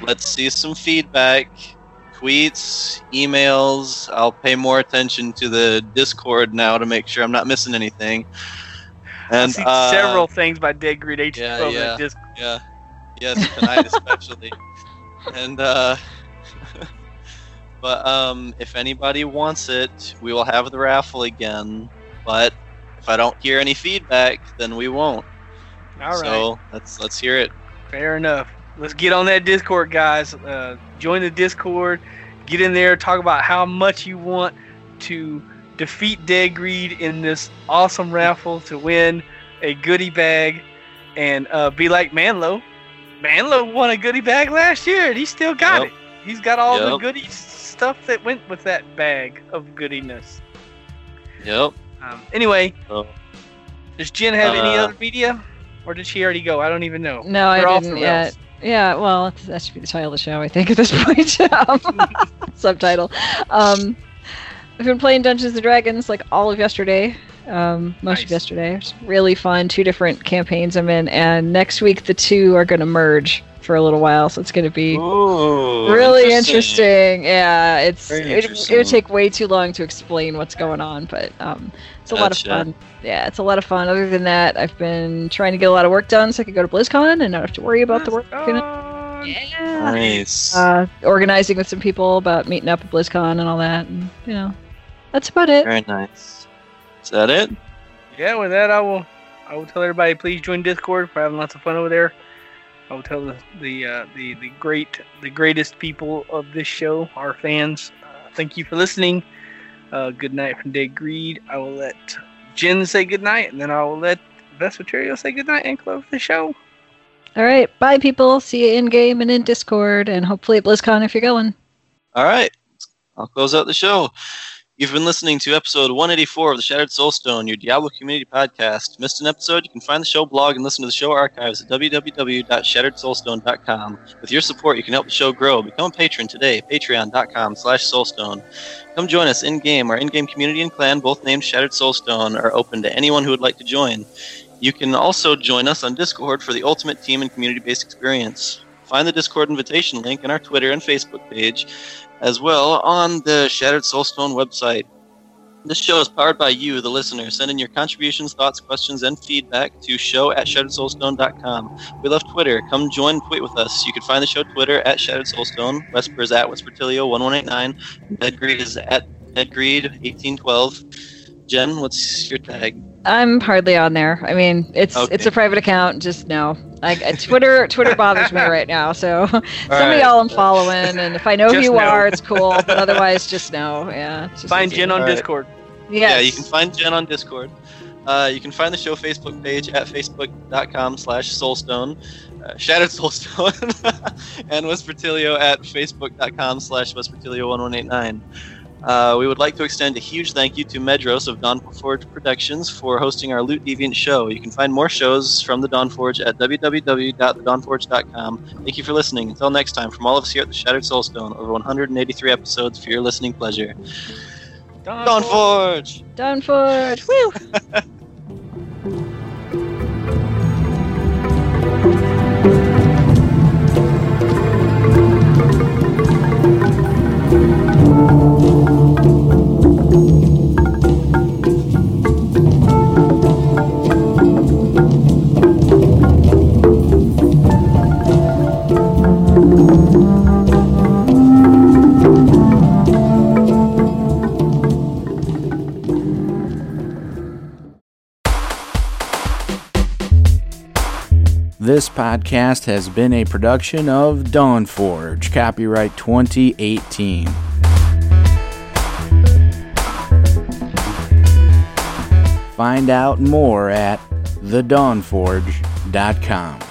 let's see some feedback, tweets, emails. I'll pay more attention to the Discord now to make sure I'm not missing anything. And I see uh, several things by Dead Greed H. yeah, from the yeah. disc- yeah. Yes, tonight especially. And uh but um if anybody wants it, we will have the raffle again. But if I don't hear any feedback, then we won't. All right. So let's let's hear it. Fair enough. Let's get on that Discord, guys. Uh, join the Discord. Get in there. Talk about how much you want to defeat Dead Greed in this awesome raffle to win a goodie bag, and uh, be like Manlo. Manlo won a goodie bag last year, and he still got Yep. it. He's got all the goodie stuff that went with that bag of goodiness. Yep. Um, anyway, So does Jen have any Uh, other media, or did she already go? I don't even know. No, I We're off the didn't rails. yet. Yeah, well, that should be the title of the show, I think, at this point. Um, Subtitle. Um, I've been playing Dungeons and Dragons like all of yesterday, um, most of yesterday. It's really fun. Two different campaigns I'm in, and next week the two are going to merge for a little while, so it's going to be Ooh, really interesting. Yeah, it's Very it, it would take way too long to explain what's going on, but um, it's a lot of fun. Yeah, it's a lot of fun. Other than that, I've been trying to get a lot of work done so I could go to BlizzCon and not have to worry about the work. Yeah. Nice. Uh, organizing with some people about meeting up at BlizzCon and all that, and you know, that's about it. Very nice. Is that it? Yeah, with that, I will. I will tell everybody please join Discord. We're having lots of fun over there. I will tell the the uh, the the great the greatest people of this show, our fans. Uh, thank you for listening. Uh, good night from Dead Greed. I will let Jen say good night, and then I will let Vespaterio say good night and close the show. All right, bye, people. See you in game and in Discord, and hopefully at BlizzCon if you're going. All right, I'll close out the show. You've been listening to episode 184 of the Shattered Soulstone, your Diablo community podcast. Missed an episode? You can find the show blog and listen to the show archives at www.shatteredsoulstone.com. With your support, you can help the show grow. Become a patron today, patreon.com slash soulstone. Come join us in-game. Our in-game community and clan, both named Shattered Soulstone, are open to anyone who would like to join. You can also join us on Discord for the ultimate team and community-based experience. Find the Discord invitation link in our Twitter and Facebook page as well on the Shattered Soulstone website. This show is powered by you, the listener. Send in your contributions, thoughts, questions, and feedback to show at shatteredsoulstone.com. We love Twitter. Come join tweet with us. You can find the show Twitter at Shattered Soulstone. Wesper is at Wespertilio1189. Ed Greed is at Ed Greed 1812. Jen, what's your tag? I'm hardly on there. I mean, it's Okay. it's a private account. Just no. Like uh, Twitter, Twitter bothers me right now. So some of y'all I'm following, and if I know who you no. are, it's cool. But otherwise, just no. Yeah. just Find easy. Jen on Alright. Discord. Yes. Yeah, you can find Jen on Discord. Uh, you can find the show Facebook page at facebook.com slash soulstone, uh, Shattered Soulstone, and Wespertilio at facebook.com slash Wespertilio1189. Uh, we would like to extend a huge thank you to Medros of Dawn Forge Productions for hosting our Loot Deviant show. You can find more shows from the Dawn Forge at www.thedawnforge.com. Thank you for listening. Until next time, from all of us here at the Shattered Soulstone, over 183 episodes for your listening pleasure. Dawn Forge! Done for. Woo. Podcast has been a production of Dawnforge, copyright 2018. Find out more at thedawnforge.com.